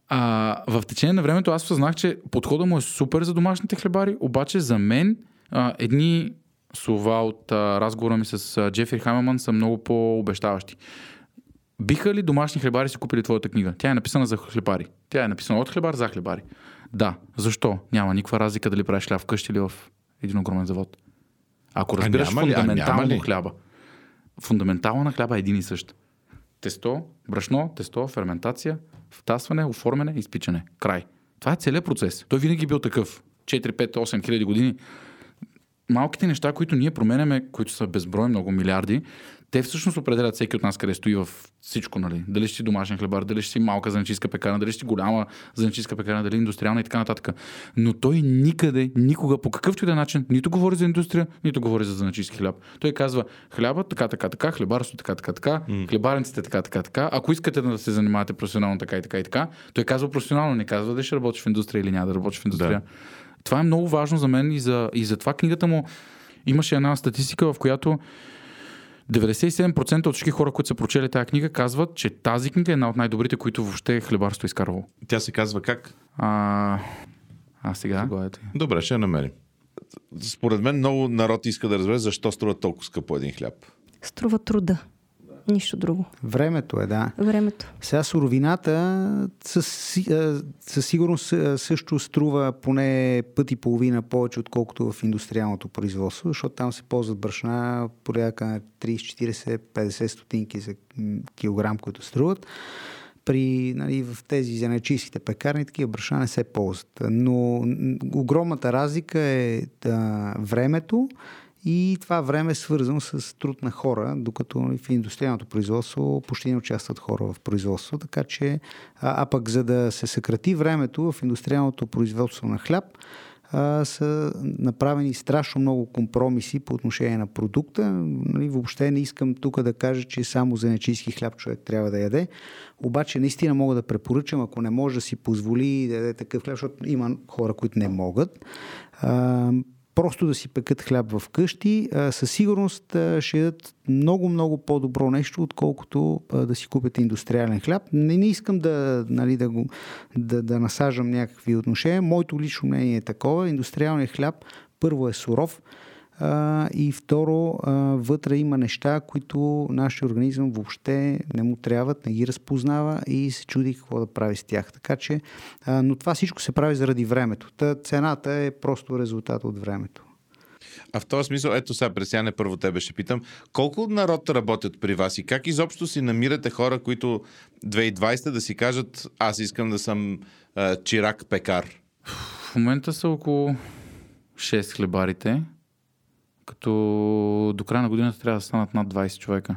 а, в течение на времето аз съзнах, че подходът му е супер за домашните хлебари, обаче за мен а, едни слова от а, разговора ми с а, Джефри Хамелман са много по-обещаващи. Биха ли домашни хлебари си купили твоята книга? Тя е написана за хлебари. Тя е написана от хлебар за хлебари. Да. Защо? Няма никаква разлика дали правиш хляб вкъщи или в един огромен завод. Ако разбираш? А фундаментално ли? хляба. Фундаментално на хляба е един и същ. Тесто, брашно, тесто, ферментация, втасване, оформяне, изпичане. Край. Това е целият процес. Той винаги е бил такъв. 4, 5, 8 хиляди години. Малките неща, които ние променяме, които са безброй много милиарди, те всъщност определят всеки от нас къде стои в всичко, нали? Дали ще си домашен хлебар, дали ще си малка занчиска пекарна, дали ще си голяма занчиска пекарна, дали индустриална и така нататък. Но той никъде, никога, по какъвто и да е начин, нито говори за индустрия, нито говори за занчиски хляб. Той казва хляба, така, така, така, хлебарство, така, така, така, mm. хлебарниците, така, така, така. Ако искате да се занимавате професионално, така и така и така, той казва професионално, не казва да ще работиш в индустрия или няма да работиш в индустрия. Да. Това е много важно за мен и за, и за това книгата му имаше една статистика, в която 97% от всички хора, които са прочели тази книга, казват, че тази книга е една от най-добрите, които въобще хлебарство е изкарвало. Тя се казва как? А, а сега? Добре, ще я намерим. Според мен много народ иска да разбере защо струва толкова скъпо един хляб. Струва труда. Нищо друго. Времето е, да. Времето. Сега суровината със, със сигурност също струва поне път и половина повече, отколкото в индустриалното производство, защото там се ползват брашна порядъка на 30, 40, 50 стотинки за килограм, които струват при, нали, в тези зеленчийските пекарни такива брашна не се ползват. Но огромната разлика е да, времето и това време е свързано с труд на хора, докато в индустриалното производство почти не участват хора в производство. Така че, а, а пък за да се съкрати времето в индустриалното производство на хляб, а, са направени страшно много компромиси по отношение на продукта. Нали, въобще не искам тук да кажа, че само за нечийски хляб човек трябва да яде. Обаче наистина мога да препоръчам, ако не може да си позволи да яде такъв хляб, защото има хора, които не могат. А, просто да си пекат хляб в къщи, със сигурност ще ядат много, много по-добро нещо, отколкото да си купят индустриален хляб. Не, не искам да, нали, да, го, да, да насажам някакви отношения. Моето лично мнение е такова. Индустриалният хляб първо е суров, а, и второ, а, вътре има неща, които нашия организъм въобще не му трябват, не ги разпознава и се чуди какво да прави с тях. Така че, а, но това всичко се прави заради времето. Та цената е просто резултат от времето. А в този смисъл, ето сега, Пресяне, първо тебе ще питам, колко народ работят при вас и как изобщо си намирате хора, които 2020 да си кажат, аз искам да съм а, чирак-пекар? В момента са около 6 хлебарите, като до края на годината трябва да станат над 20 човека.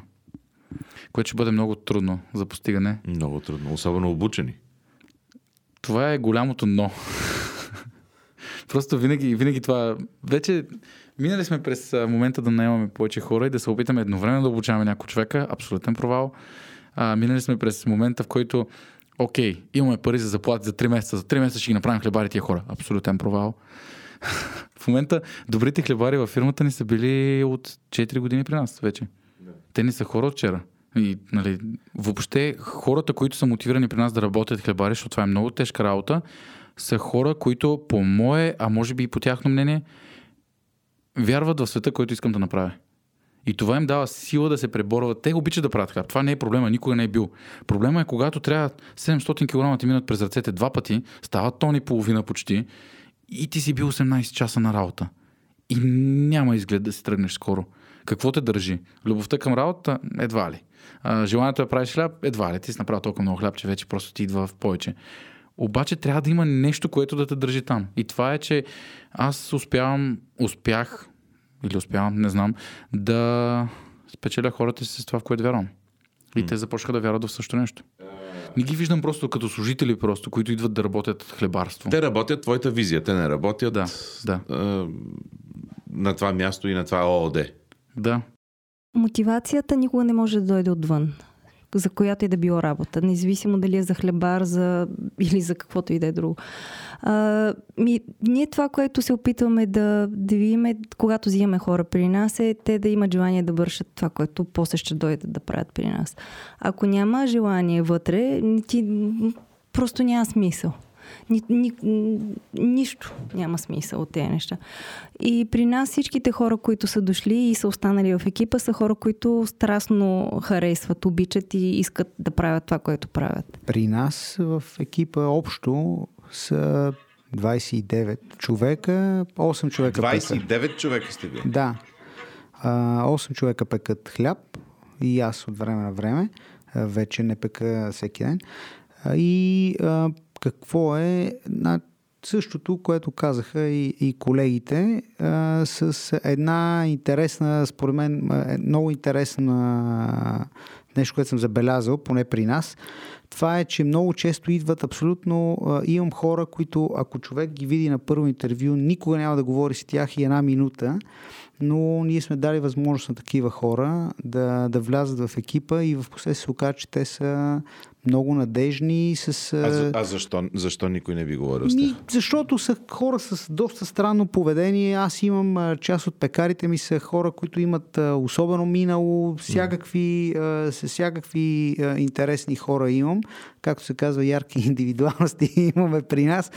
Което ще бъде много трудно за постигане. Много трудно, особено обучени. Това е голямото но. Просто винаги, винаги това... Вече минали сме през момента да наемаме повече хора и да се опитаме едновременно да обучаваме някой човека. Абсолютен провал. А, минали сме през момента, в който окей, имаме пари за заплати за 3 месеца. За 3 месеца ще ги направим хлебари тия хора. Абсолютен провал. в момента добрите хлебари във фирмата ни са били от 4 години при нас вече. Те ни са хора от вчера. И, нали, въобще хората, които са мотивирани при нас да работят хлебари, защото това е много тежка работа, са хора, които по мое, а може би и по тяхно мнение, вярват в света, който искам да направя. И това им дава сила да се преборват. Те обичат да правят хляб. Това не е проблема, никога не е бил. Проблема е, когато трябва 700 кг ти минат през ръцете два пъти, стават тони половина почти и ти си бил 18 часа на работа. И няма изглед да се тръгнеш скоро. Какво те държи? Любовта към работа? Едва ли. А, желанието да правиш хляб? Едва ли. Ти си направил толкова много хляб, че вече просто ти идва в повече. Обаче трябва да има нещо, което да те държи там. И това е, че аз успявам, успях, или успявам, не знам, да спечеля хората си с това, в което вярвам. И те започнаха да вярват в същото нещо. Не ги виждам просто като служители, просто, които идват да работят хлебарство. Те работят твоята визия, те не работят да, да. А, на това място и на това ООД. Да. Мотивацията никога не може да дойде отвън за която и да било работа, независимо дали е за хлебар за... или за каквото и да е друго. А, ми, ние това, което се опитваме да, да видим, когато взимаме хора при нас, е те да имат желание да вършат това, което после ще дойдат да правят при нас. Ако няма желание вътре, ти просто няма смисъл. Ни, ни, нищо няма смисъл от тези неща. И при нас всичките хора, които са дошли и са останали в екипа, са хора, които страстно харесват, обичат и искат да правят това, което правят. При нас в екипа общо са 29 човека, 8 човека 29 пекат. човека сте вие? Да. 8 човека пекат хляб и аз от време на време. Вече не пека всеки ден. И какво е... същото, което казаха и, и колегите, а, с една интересна, според мен, е, много интересна нещо, което съм забелязал, поне при нас, това е, че много често идват абсолютно... А, имам хора, които ако човек ги види на първо интервю, никога няма да говори с тях и една минута, но ние сме дали възможност на такива хора да, да влязат в екипа и в последствие се оказа, че те са много надежни. С, а, а защо, защо никой не би говорил с тях? Защото са хора с доста странно поведение. Аз имам част от пекарите ми са хора, които имат особено минало, всякакви, с всякакви интересни хора имам. Както се казва, ярки индивидуалности имаме при нас.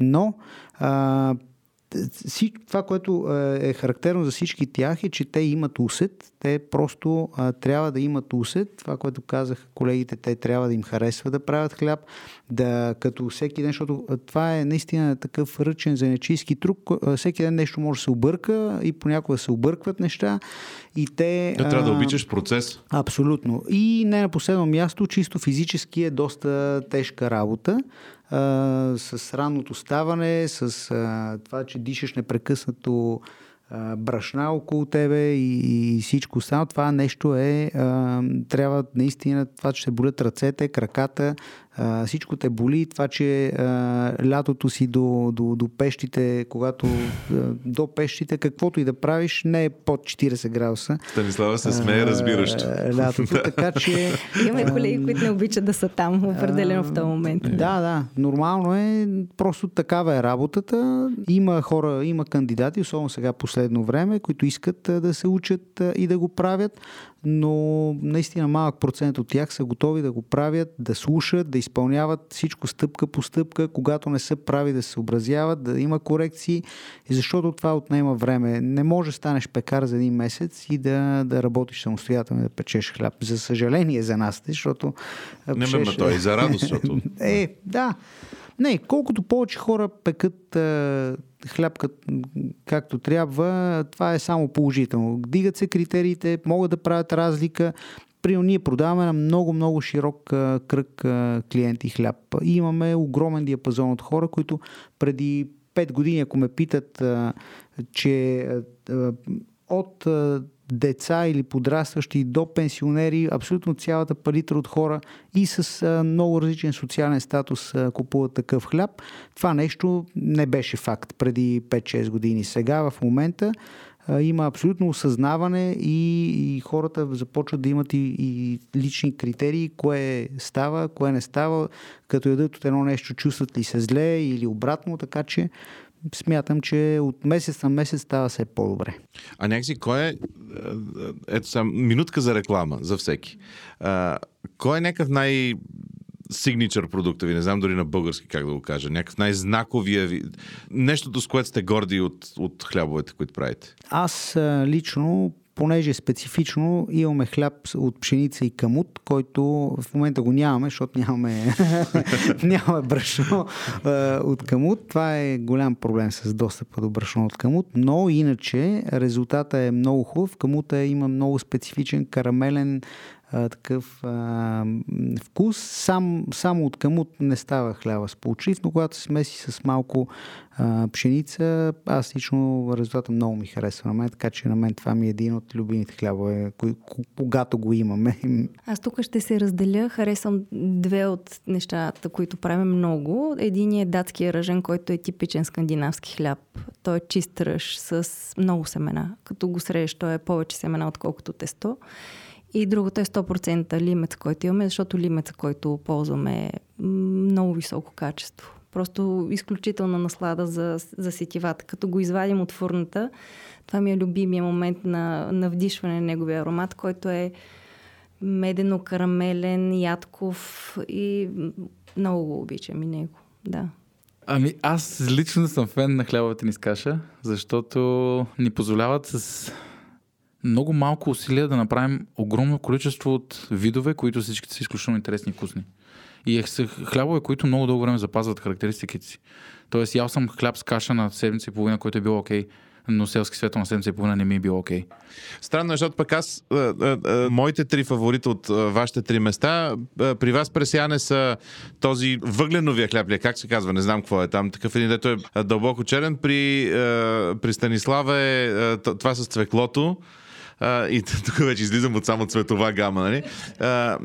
Но а, това, което е характерно за всички тях е, че те имат усет. Те просто а, трябва да имат усет. Това, което казах колегите, те трябва да им харесва да правят хляб, да като всеки ден, защото това е наистина такъв ръчен занечийски труд. Всеки ден нещо може да се обърка и понякога се объркват неща. И те, да, трябва да обичаш процес. Абсолютно. И не на последно място, чисто физически е доста тежка работа а, с ранното ставане, с а, това, че дишаш непрекъснато а, брашна около тебе и, и всичко останало. Това нещо е, а, трябва наистина, това, че се болят ръцете, краката, а, всичко те боли, това, че а, лятото си до, до, до пещите, когато а, до пещите, каквото и да правиш, не е под 40 градуса. Станислава се смее разбиращо. Лятото, така че... Имаме колеги, които не обичат да са там, определено в този момент. Да, да, нормално е, просто такава е работата. Има хора, има кандидати, особено сега последно време, които искат да се учат и да го правят, но наистина малък процент от тях са готови да го правят, да слушат, да изпълняват всичко стъпка по стъпка, когато не са прави да се съобразяват, да има корекции, защото това отнема време. Не може да станеш пекар за един месец и да, да работиш самостоятелно да печеш хляб. За съжаление за нас, защото... Не ме той, за радост, защото... е, да. Не, колкото повече хора пекат а, хляб как, както трябва, това е само положително. Дигат се критериите, могат да правят разлика. При ние продаваме на много-много широк а, кръг а, клиенти хляб. И имаме огромен диапазон от хора, които преди 5 години, ако ме питат, а, че а, от а, деца или подрастващи до пенсионери, абсолютно цялата палитра от хора и с а, много различен социален статус а, купуват такъв хляб. Това нещо не беше факт преди 5-6 години. Сега в момента има абсолютно осъзнаване и, и хората започват да имат и, и лични критерии, кое става, кое не става, като ядат от едно нещо, чувстват ли се зле или обратно, така че смятам, че от месец на месец става все по-добре. А някакси, кой е... Ето сега, минутка за реклама за всеки. А, кой е някакъв най- сигничър продукта ви, не знам дори на български как да го кажа, някакъв най-знаковия ви, нещото с което сте горди от, от хлябовете, които правите? Аз лично понеже специфично, имаме хляб от пшеница и камут, който в момента го нямаме, защото нямаме, нямаме брашно от камут. Това е голям проблем с достъпа до брашно от камут, но иначе резултата е много хубав. Камута има много специфичен карамелен а, такъв а, вкус. Сам, само от камут не става хляба с получив, но когато се смеси с малко а, пшеница, аз лично резултата много ми харесва на мен, така че на мен това ми е един от любимите хлябове, когато го имаме. Аз тук ще се разделя. Харесвам две от нещата, които правим много. Един е датския ръжен, който е типичен скандинавски хляб. Той е чист ръж с много семена. Като го срежеш, той е повече семена, отколкото тесто. И другото е 100% лимец, който имаме, защото лимец, който ползваме е много високо качество. Просто изключителна наслада за, за сетивата. Като го извадим от фурната, това ми е любимия момент на, на вдишване на неговия аромат, който е медено-карамелен, ядков и много го обичам и него. Да. Ами аз лично съм фен на хлябовата ни с каша, защото ни позволяват с много малко усилия да направим огромно количество от видове, които всички са изключително интересни и вкусни. И е са хлябове, които много дълго време запазват характеристиките си. Тоест, ял съм хляб с каша на седмица и половина, който е бил окей. но селски свето на 7 и половина не ми е било окей. Странно, е, защото пък аз, а, а, а, моите три фаворита от а, вашите три места, а, при вас пресяне са този въгленовия хляб, ли, е, как се казва, не знам какво е там, такъв един, дето е дълбоко черен, при, а, при Станислава е а, това с цвеклото. А, и тук вече излизам от само цветова гама, нали? А,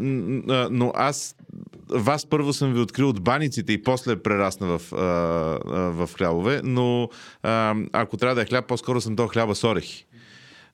но аз вас първо съм ви открил от баниците и после прерасна в, а, в хлябове, но а, ако трябва да е хляб, по-скоро съм то хляба с орехи.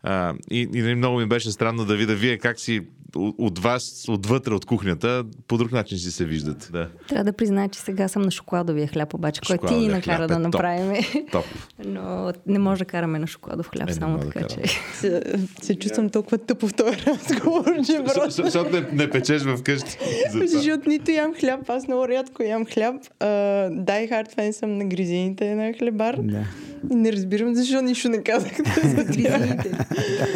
А, и, и нали, много ми беше странно да видя вие как си от вас, отвътре от кухнята, по друг начин си се виждат. Да. Трябва да призная, че сега съм на шоколадовия хляб, обаче, който ти ни накара да е топ. направим. Топ. Но не може да караме на шоколадов хляб, Е, не само може да така, че... Се, се чувствам толкова тъпо в този разговор, че просто... Защото не, не печеш вкъщи. Защото нито ям хляб, аз много рядко ям хляб. Дай хард фен съм на гризините на хлебар. Да. И Не разбирам защо нищо не казахте за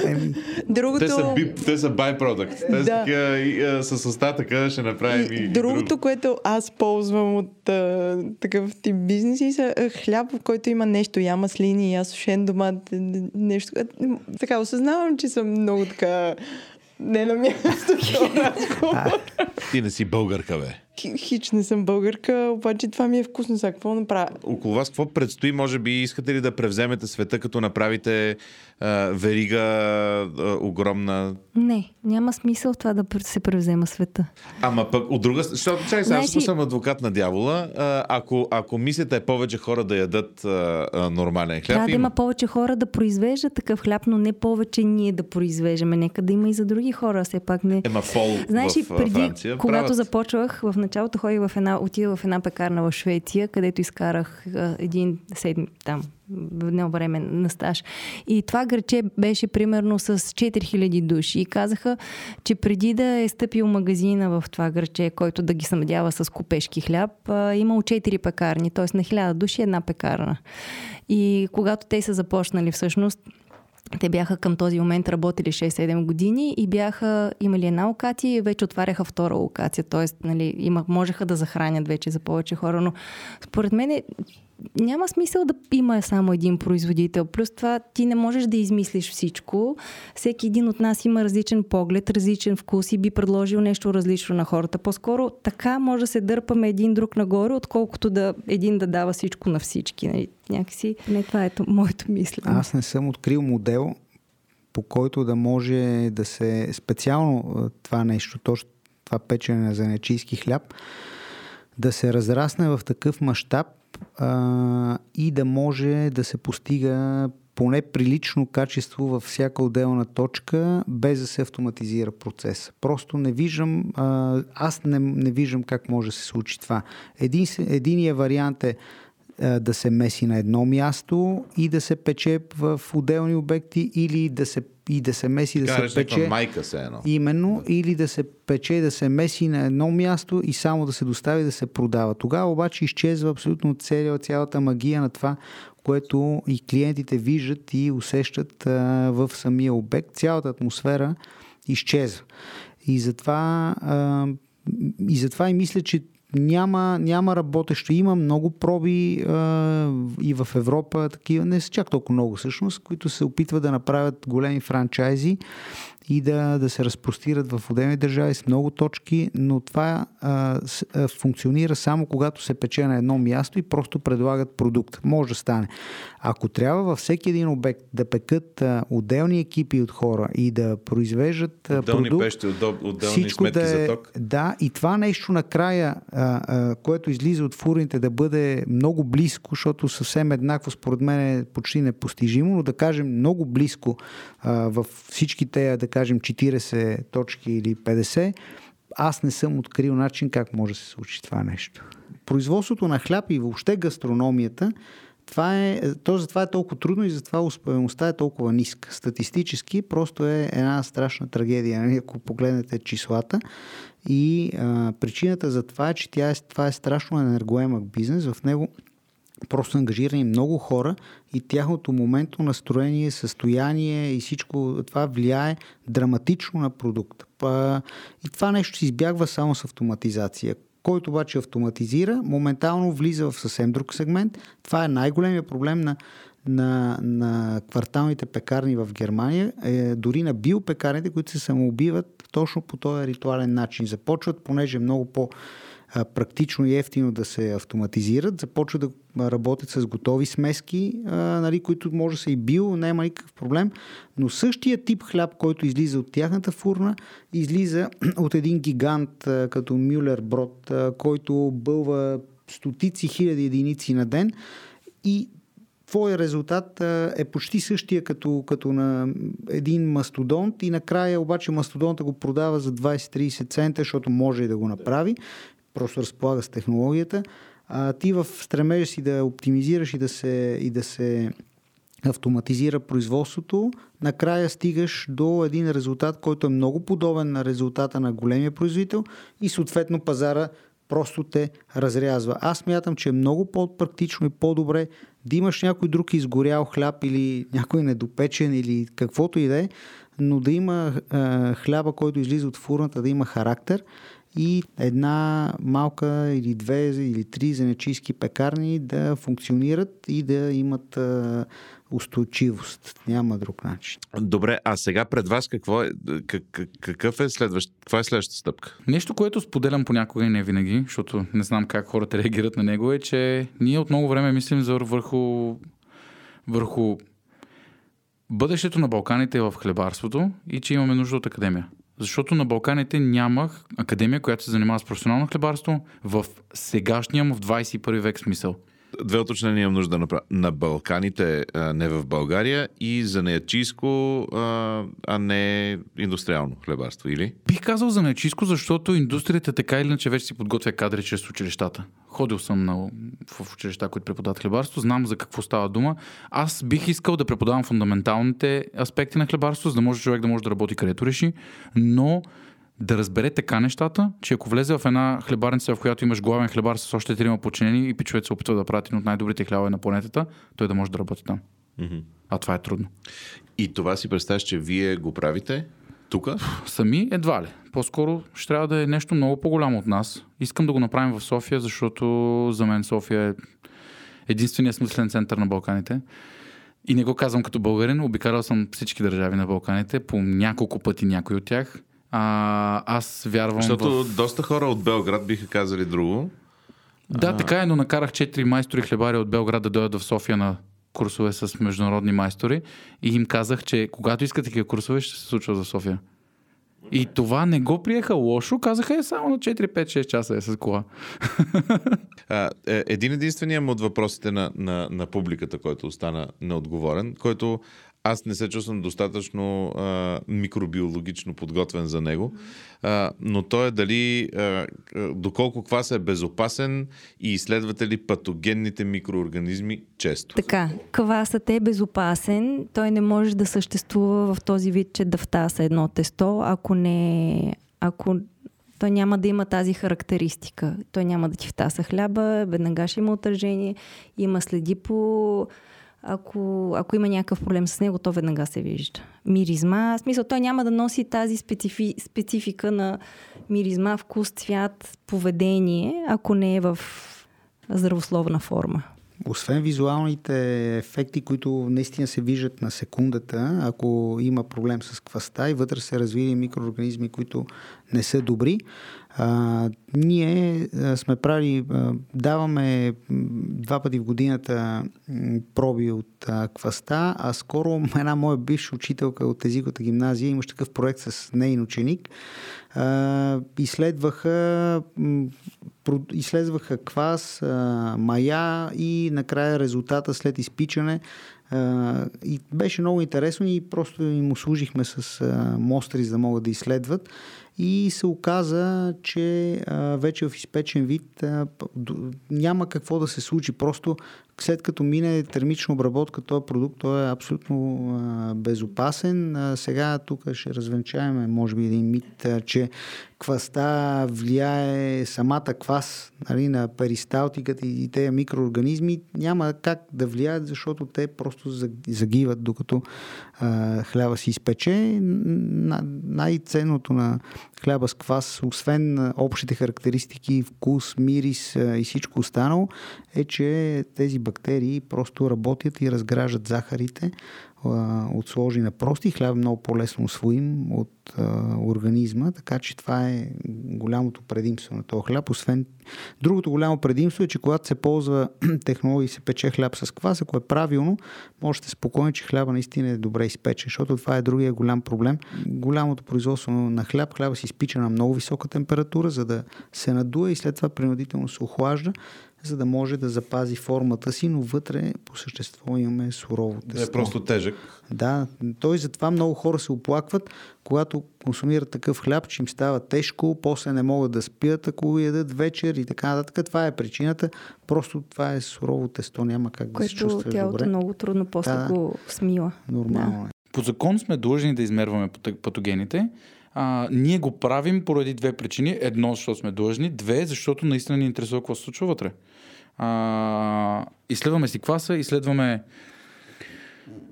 Другото... Те са, бип, те са byproduct. Те са Да. така, и, а, с остатъка ще направим и, И и другото, друго. което аз ползвам от а, такъв тип бизнеси, са хляб, в който има нещо, я маслини, я сушен домат, нещо. Така, осъзнавам, че съм много така не на място. Ти не си българка, бе. Хи- Хич не съм българка, обаче това ми е вкусно. Сега какво направя? Около вас какво предстои? Може би искате ли да превземете света, като направите а, верига а, огромна? Не, няма смисъл това да се превзема света. Ама пък от друга страна, чай сега, аз Значи- съм адвокат на дявола. А, ако, ако мислите е повече хора да ядат а, а, нормален хляб, Трябва да има повече хора да произвеждат такъв хляб, но не повече ние да произвеждаме. Нека да има и за други хора, все пак не. Ема фол Знаеш в преди, Франция. когато правят. започвах, в началото ходих в една, отидах в една пекарна в Швеция, където изкарах а, един седми там, едно време на стаж. И това граче беше примерно с 4000 души. И казаха, че преди да е стъпил магазина в това граче, който да ги снабдява с купешки хляб, а, имал 4 пекарни, т.е. на 1000 души една пекарна. И когато те са започнали всъщност, те бяха към този момент работили 6-7 години и бяха имали една локация и вече отваряха втора локация. Тоест, нали, има, можеха да захранят вече за повече хора, но според мен няма смисъл да има само един производител. Плюс това ти не можеш да измислиш всичко. Всеки един от нас има различен поглед, различен вкус и би предложил нещо различно на хората. По-скоро така може да се дърпаме един друг нагоре, отколкото да един да дава всичко на всички. Нали? Някакси не това е моето мислене. Аз не съм открил модел, по който да може да се специално това нещо, точно това печене на занечийски хляб, да се разрасне в такъв мащаб а, и да може да се постига поне прилично качество във всяка отделна точка, без да се автоматизира процес. Просто не виждам, а, аз не, не виждам как може да се случи това. Един, единия вариант е да се меси на едно място и да се пече в отделни обекти или да се, и да се меси да Караш се пече майка се едно. Именно, или да се пече, да се меси на едно място и само да се достави да се продава. Тогава обаче изчезва абсолютно целия, цялата магия на това, което и клиентите виждат и усещат а, в самия обект. Цялата атмосфера изчезва. И затова, а, и затова и мисля, че няма, няма работещо. Има много проби а, и в Европа, такива, не са чак толкова много всъщност, които се опитват да направят големи франчайзи и да, да се разпростират в отделни държави с много точки, но това а, с, а, функционира само когато се пече на едно място и просто предлагат продукт. Може да стане. Ако трябва във всеки един обект да пекат а, отделни екипи от хора и да произвеждат а, Отделни продукт, пещи, отдел- отделни всичко сметки да е, за ток. Да, и това нещо накрая, а, а, което излиза от фурините да бъде много близко, защото съвсем еднакво според мен е почти непостижимо, но да кажем много близко а, в всички те, да кажем 40 точки или 50, аз не съм открил начин как може да се случи това нещо. Производството на хляб и въобще гастрономията това е, то затова е толкова трудно и затова успеваемостта е толкова ниска. Статистически просто е една страшна трагедия, нали, ако погледнете числата. И а, причината за това е, че тя е, това е страшно енергоемък бизнес. В него просто ангажирани много хора и тяхното моментно настроение, състояние и всичко това влияе драматично на продукта. И това нещо се избягва само с автоматизация. Който обаче автоматизира, моментално влиза в съвсем друг сегмент. Това е най-големия проблем на, на, на кварталните пекарни в Германия, е, дори на биопекарните, които се самоубиват точно по този ритуален начин. Започват, понеже много по- практично и ефтино да се автоматизират, започват да работят с готови смески, нали, които може да са и био, няма никакъв проблем, но същия тип хляб, който излиза от тяхната фурна, излиза от един гигант като Мюлер Брод, който бълва стотици хиляди единици на ден. И твоя резултат е почти същия като, като на един мастодонт. И накрая обаче мастодонта го продава за 20-30 цента, защото може и да го направи просто разполага с технологията, а ти в стремежа си да оптимизираш и да се, и да се автоматизира производството, накрая стигаш до един резултат, който е много подобен на резултата на големия производител и съответно пазара просто те разрязва. Аз мятам, че е много по-практично и по-добре да имаш някой друг изгорял хляб или някой недопечен или каквото и да е, но да има е, хляба, който излиза от фурната, да има характер и една малка или две или три зенечийски пекарни да функционират и да имат устойчивост. Няма друг начин. Добре, а сега пред вас какво е, как, какъв е следващ, каква е следващата стъпка? Нещо, което споделям понякога и не винаги, защото не знам как хората реагират на него, е, че ние от много време мислим за върху, върху бъдещето на Балканите в хлебарството и че имаме нужда от академия. Защото на Балканите нямах академия, която се занимава с професионално хлебарство в сегашния му в 21 век смисъл. Две уточнения имам нужда да направя. На Балканите, а не в България и за неячийско, а не индустриално хлебарство, или? Бих казал за неячийско, защото индустрията така или иначе вече си подготвя кадри чрез училищата. Ходил съм на, в училища, които преподават хлебарство, знам за какво става дума. Аз бих искал да преподавам фундаменталните аспекти на хлебарство, за да може човек да може да работи където реши, но да разбере така нещата, че ако влезе в една хлебарница, в която имаш главен хлебар с още трима подчинени и пичовете се опитва да правят един от най-добрите хлябове на планетата, той да може да работи там. Mm-hmm. А това е трудно. И това си представяш, че вие го правите тук? Сами едва ли. По-скоро ще трябва да е нещо много по-голямо от нас. Искам да го направим в София, защото за мен София е единственият смислен център на Балканите. И не го казвам като българин, обикарал съм всички държави на Балканите, по няколко пъти някой от тях. А, аз вярвам Защото в... доста хора от Белград биха казали друго. Да, а... така е, но накарах четири майстори хлебари от Белград да дойдат в София на курсове с международни майстори и им казах, че когато искат такива курсове, ще се случва за София. И това не го приеха лошо, казаха е само на 4-5-6 часа е с кола. А, е, един единственият от въпросите на, на, на публиката, който остана неотговорен, който аз не се чувствам достатъчно а, микробиологично подготвен за него, а, но то е дали а, доколко квас е безопасен и изследвате ли патогенните микроорганизми често. Така, квасът е безопасен, той не може да съществува в този вид, че да втаса едно тесто, ако не... Ако той няма да има тази характеристика. Той няма да ти втаса хляба, веднага ще има отражение, има следи по ако, ако има някакъв проблем с него, то веднага се вижда. Миризма, в смисъл, той няма да носи тази специфи, специфика на миризма, вкус, цвят, поведение, ако не е в здравословна форма. Освен визуалните ефекти, които наистина се виждат на секундата, ако има проблем с кваста и вътре се развили микроорганизми, които не са добри, а, ние сме правили, даваме два пъти в годината проби от кваста, а скоро една моя бивша учителка от езиковата гимназия имаше такъв проект с нейн ученик. А, изследваха, изследваха квас, а, мая и накрая резултата след изпичане и беше много интересно и просто им служихме с мостри, за да могат да изследват и се оказа, че а, вече в изпечен вид а, няма какво да се случи. Просто след като мине термична обработка, този продукт той е абсолютно а, безопасен. А, сега тук ще развенчаем, може би, един мит, а, че кваста влияе самата квас нали, на перисталтиката и тези микроорганизми. Няма как да влияят, защото те просто загиват, докато а, хляба си изпече. Най-ценното на хляба с квас, освен общите характеристики, вкус, мирис и всичко останало, е, че тези бактерии просто работят и разграждат захарите от сложи на прости. Хляб е много по-лесно освоим от организма, така че това е голямото предимство на този хляб. Освен другото голямо предимство е, че когато се ползва технология и се пече хляб с квас, ако е правилно, можете спокойно, че хляба наистина е добре изпечен, защото това е другия голям проблем. Голямото производство на хляб, хляба се изпича на много висока температура, за да се надуе и след това принудително се охлажда за да може да запази формата си, но вътре по същество имаме сурово тесто. Да е просто тежък. Да, той затова много хора се оплакват, когато консумират такъв хляб, че им става тежко, после не могат да спят, ако ядат вечер и така нататък. Това е причината. Просто това е сурово тесто, няма как Което да се чувстваш тялото добре. много трудно после Да. го смила. Нормално е. По закон сме длъжни да измерваме пато- патогените. А, ние го правим поради две причини. Едно, защото сме длъжни. Две, защото наистина ни интересува какво се случва вътре. А, изследваме си кваса, изследваме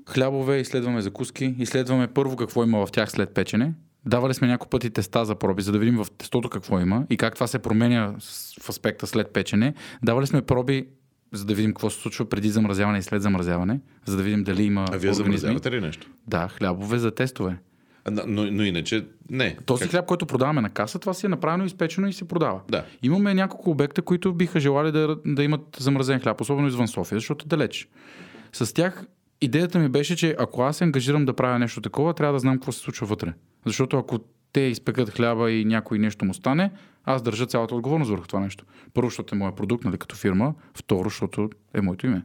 хлябове, изследваме закуски, изследваме първо какво има в тях след печене. Давали сме няколко пъти теста за проби, за да видим в тестото какво има и как това се променя в аспекта след печене. Давали сме проби, за да видим какво се случва преди замразяване и след замразяване, за да видим дали има А вие организми. замразявате ли нещо? Да, хлябове за тестове. Но, но, иначе не. Този Как? хляб, който продаваме на каса, това си е направено, изпечено и се продава. Да. Имаме няколко обекта, които биха желали да, да имат замразен хляб, особено извън София, защото е далеч. С тях идеята ми беше, че ако аз се ангажирам да правя нещо такова, трябва да знам какво се случва вътре. Защото ако те изпекат хляба и някой нещо му стане, аз държа цялата отговорност върху това нещо. Първо, защото е моя продукт, нали, като фирма. Второ, защото е моето име.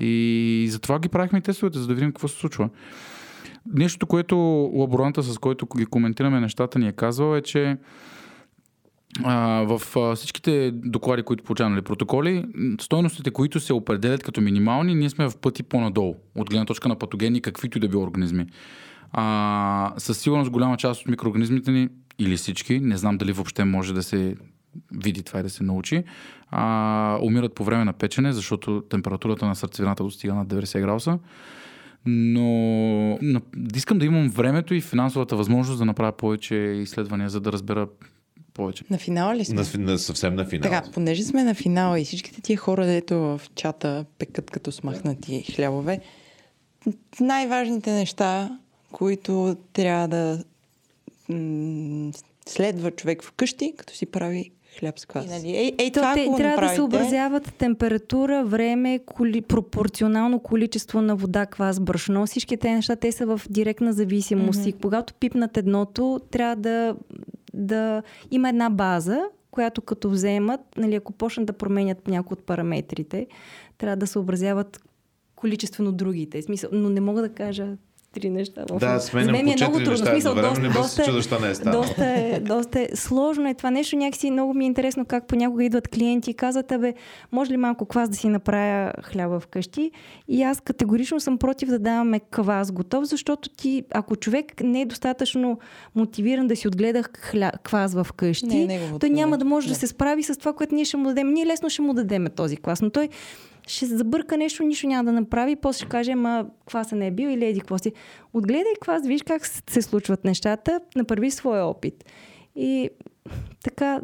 И затова ги правихме и тестовете, за да видим какво се случва. Нещо, което лаборанта, с който ги коментираме нещата, ни е казвал е, че а, в а, всичките доклади, които получаваме, нали, протоколи, стойностите, които се определят като минимални, ние сме в пъти по-надолу, от гледна точка на патогени, каквито и да било организми. А, със сигурност голяма част от микроорганизмите ни, или всички, не знам дали въобще може да се види това и да се научи, а, умират по време на печене, защото температурата на сърцевината достига над 90 градуса. Но искам да имам времето и финансовата възможност да направя повече изследвания, за да разбера повече. На финала ли сме? На, на, съвсем на финал. Така, понеже сме на финала и всичките тия хора, дето в чата пекат като смахнати хлябове, най-важните неща, които трябва да м- следва човек вкъщи, като си прави хляб с квас. И, нали, ей, ей, То това, те, трябва да направите, съобразяват температура, време, коли, пропорционално количество на вода, квас, брашно. Всички тези неща, те са в директна зависимост. Mm-hmm. И когато пипнат едното, трябва да, да има една база, която като вземат, нали, ако почнат да променят някои от параметрите, трябва да съобразяват количествено другите. Смисъл, но не мога да кажа три неща. в- Да, За сменям мен ми е много трудно. неща Смисъл, не доста, се доста, чудя, защо не е станало. доста е, доста е сложно е това нещо. Някакси много ми е интересно как понякога идват клиенти и казват, абе, може ли малко квас да си направя хляба вкъщи? И аз категорично съм против да даваме квас готов, защото ти, ако човек не е достатъчно мотивиран да си отгледа хля... квас в къщи, Не неговото той няма да може да. да. се справи с това, което ние ще му дадем. Ние лесно ще му дадем този квас, но той ще забърка нещо, нищо няма да направи, после ще каже, ама кваса не е бил или еди какво си. Отгледай квас, виж как се случват нещата, направи своя опит. И така,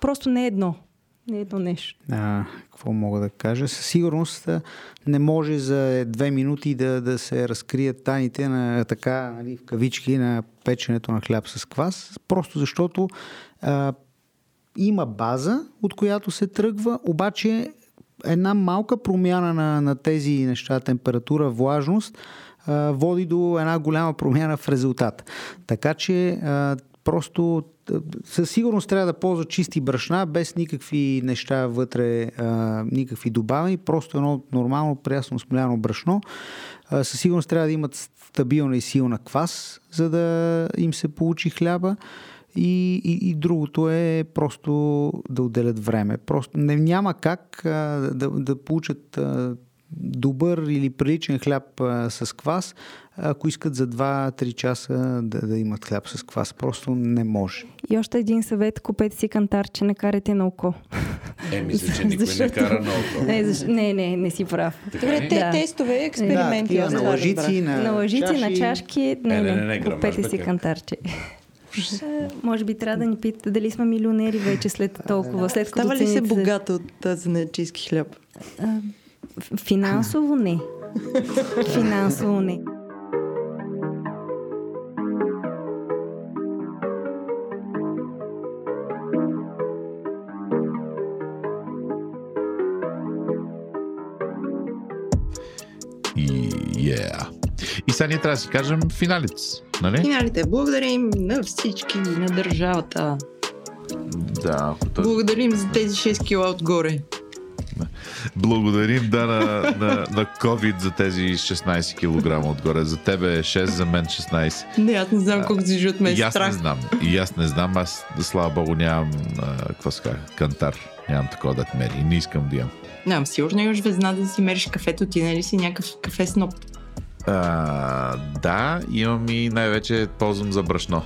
просто не е едно. Не е едно нещо. А, какво мога да кажа? Със сигурност не може за две минути да, да се разкрият тайните на така, нали, в кавички, на печенето на хляб с квас, просто защото а, има база, от която се тръгва, обаче една малка промяна на, на тези неща, температура, влажност, а, води до една голяма промяна в резултат. Така че а, просто със сигурност трябва да ползва чисти брашна, без никакви неща вътре, а, никакви добавени, просто едно нормално прясно смоляно брашно. А, със сигурност трябва да имат стабилна и силна квас, за да им се получи хляба. И, и, и другото е просто да отделят време. Просто не, няма как а, да, да получат а, добър или приличен хляб а, с квас, ако искат за 2-3 часа да, да имат хляб с квас. Просто не може. И още един съвет, купете си кантарче, не карайте на око. Е, мисля, че никой не Защото- кара на око. Не, защ... не, не, не си прав. Добре, те, Да. тестове, експерименти. да, на лъжици, на, на лъжици, чаши. на чашки. Не, Е, не, не, не, не, купете си кантарче. Може би трябва да ни питате дали сме милионери вече след толкова, след като Става ли се богата от тази нечийски хляб? А, Финансово не. Финансово не. И сега ние трябва да си кажем финалите, нали? Финалите, благодарим на всички, на държавата. Да, този- Благодарим за тези 6 кила отгоре. Благодарим да, на, на, на COVID за тези 16 кг отгоре. За тебе е 6, за мен 16. Не, аз не знам колко си от мен И аз страх. не знам. И аз не знам. Аз, слава богу, нямам, а, какво казва, кантар. Нямам такова да мери. Не искам да имам. Нямам, сигурно имаш везна да си мериш кафето. Ти нали си някакъв кафе сноп? А, да, имам и най-вече ползвам за брашно.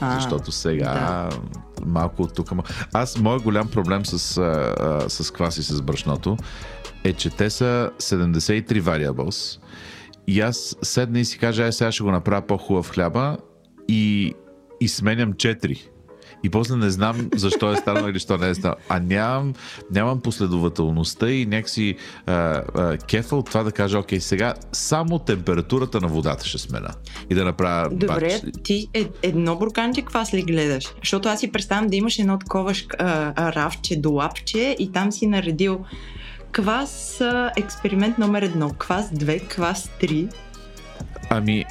А, защото сега малко от тук. Аз, моят голям проблем с, а, с квас и с брашното е, че те са 73 variables и аз седна и си кажа, ай сега ще го направя по-хубав хляба и, и сменям 4. И после не знам защо е станало или защо не е станало. А нямам, нямам последователността и някакси а, а, кефа от това да кажа, окей, сега само температурата на водата ще смена. И да направя Добре, бач. ти е, едно бурканче квас ли гледаш? Защото аз си представям да имаш едно такова шк- а, а, рафче до лапче и там си наредил квас експеримент номер едно, квас 2, квас 3. Ами,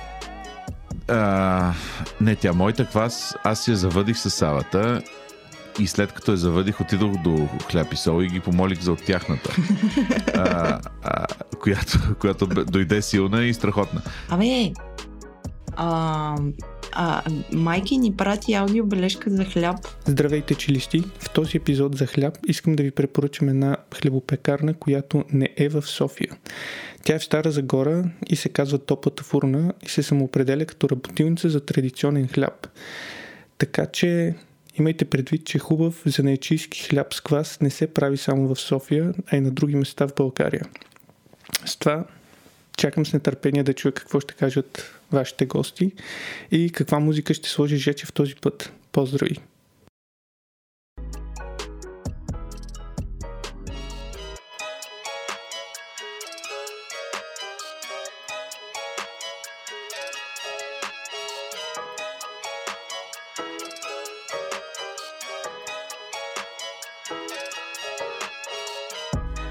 а, не, тя моята квас, аз я завъдих с салата и след като я завъдих, отидох до хляб и сол и ги помолих за от тяхната, а, а, която, която дойде силна и страхотна. Абе, а, а, майки ни прати аудиобележка за хляб. Здравейте, чилисти! В този епизод за хляб искам да ви препоръчам една хлебопекарна, която не е в София. Тя е в Стара Загора и се казва Топлата фурна и се самоопределя като работилница за традиционен хляб. Така че имайте предвид, че хубав занайчийски хляб с квас не се прави само в София, а и на други места в България. С това чакам с нетърпение да чуя какво ще кажат вашите гости и каква музика ще сложи Жече в този път. Поздрави!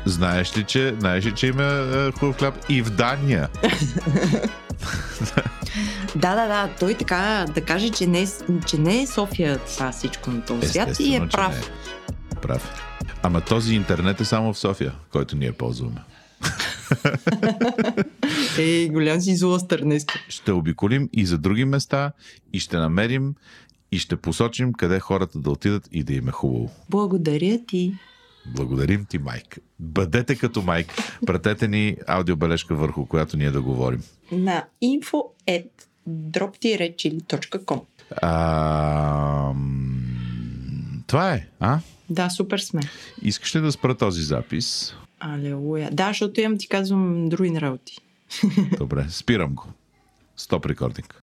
Знаеш ли, че, знаеш ли, че има а, хубав хляб и в Дания? Да, да, да, той така да каже, че не, е- че не е София това всичко на този свят и е прав. е. Прав. Ама този интернет е само в София, който ние ползваме. Ей, голям си злостър днес. ще обиколим и за други места и ще намерим и ще посочим къде хората да отидат и да им е хубаво. Благодаря ти. Благодарим ти, Майк. Бъдете като Майк. Пратете ни аудиобележка върху която ние да говорим. На info at drop-chili.com А, това е, а? Да, супер сме. Искаш ли да спра този запис? Алелуя. Да, защото имам ти казвам други работи. Добре, спирам го. Стоп рекординг.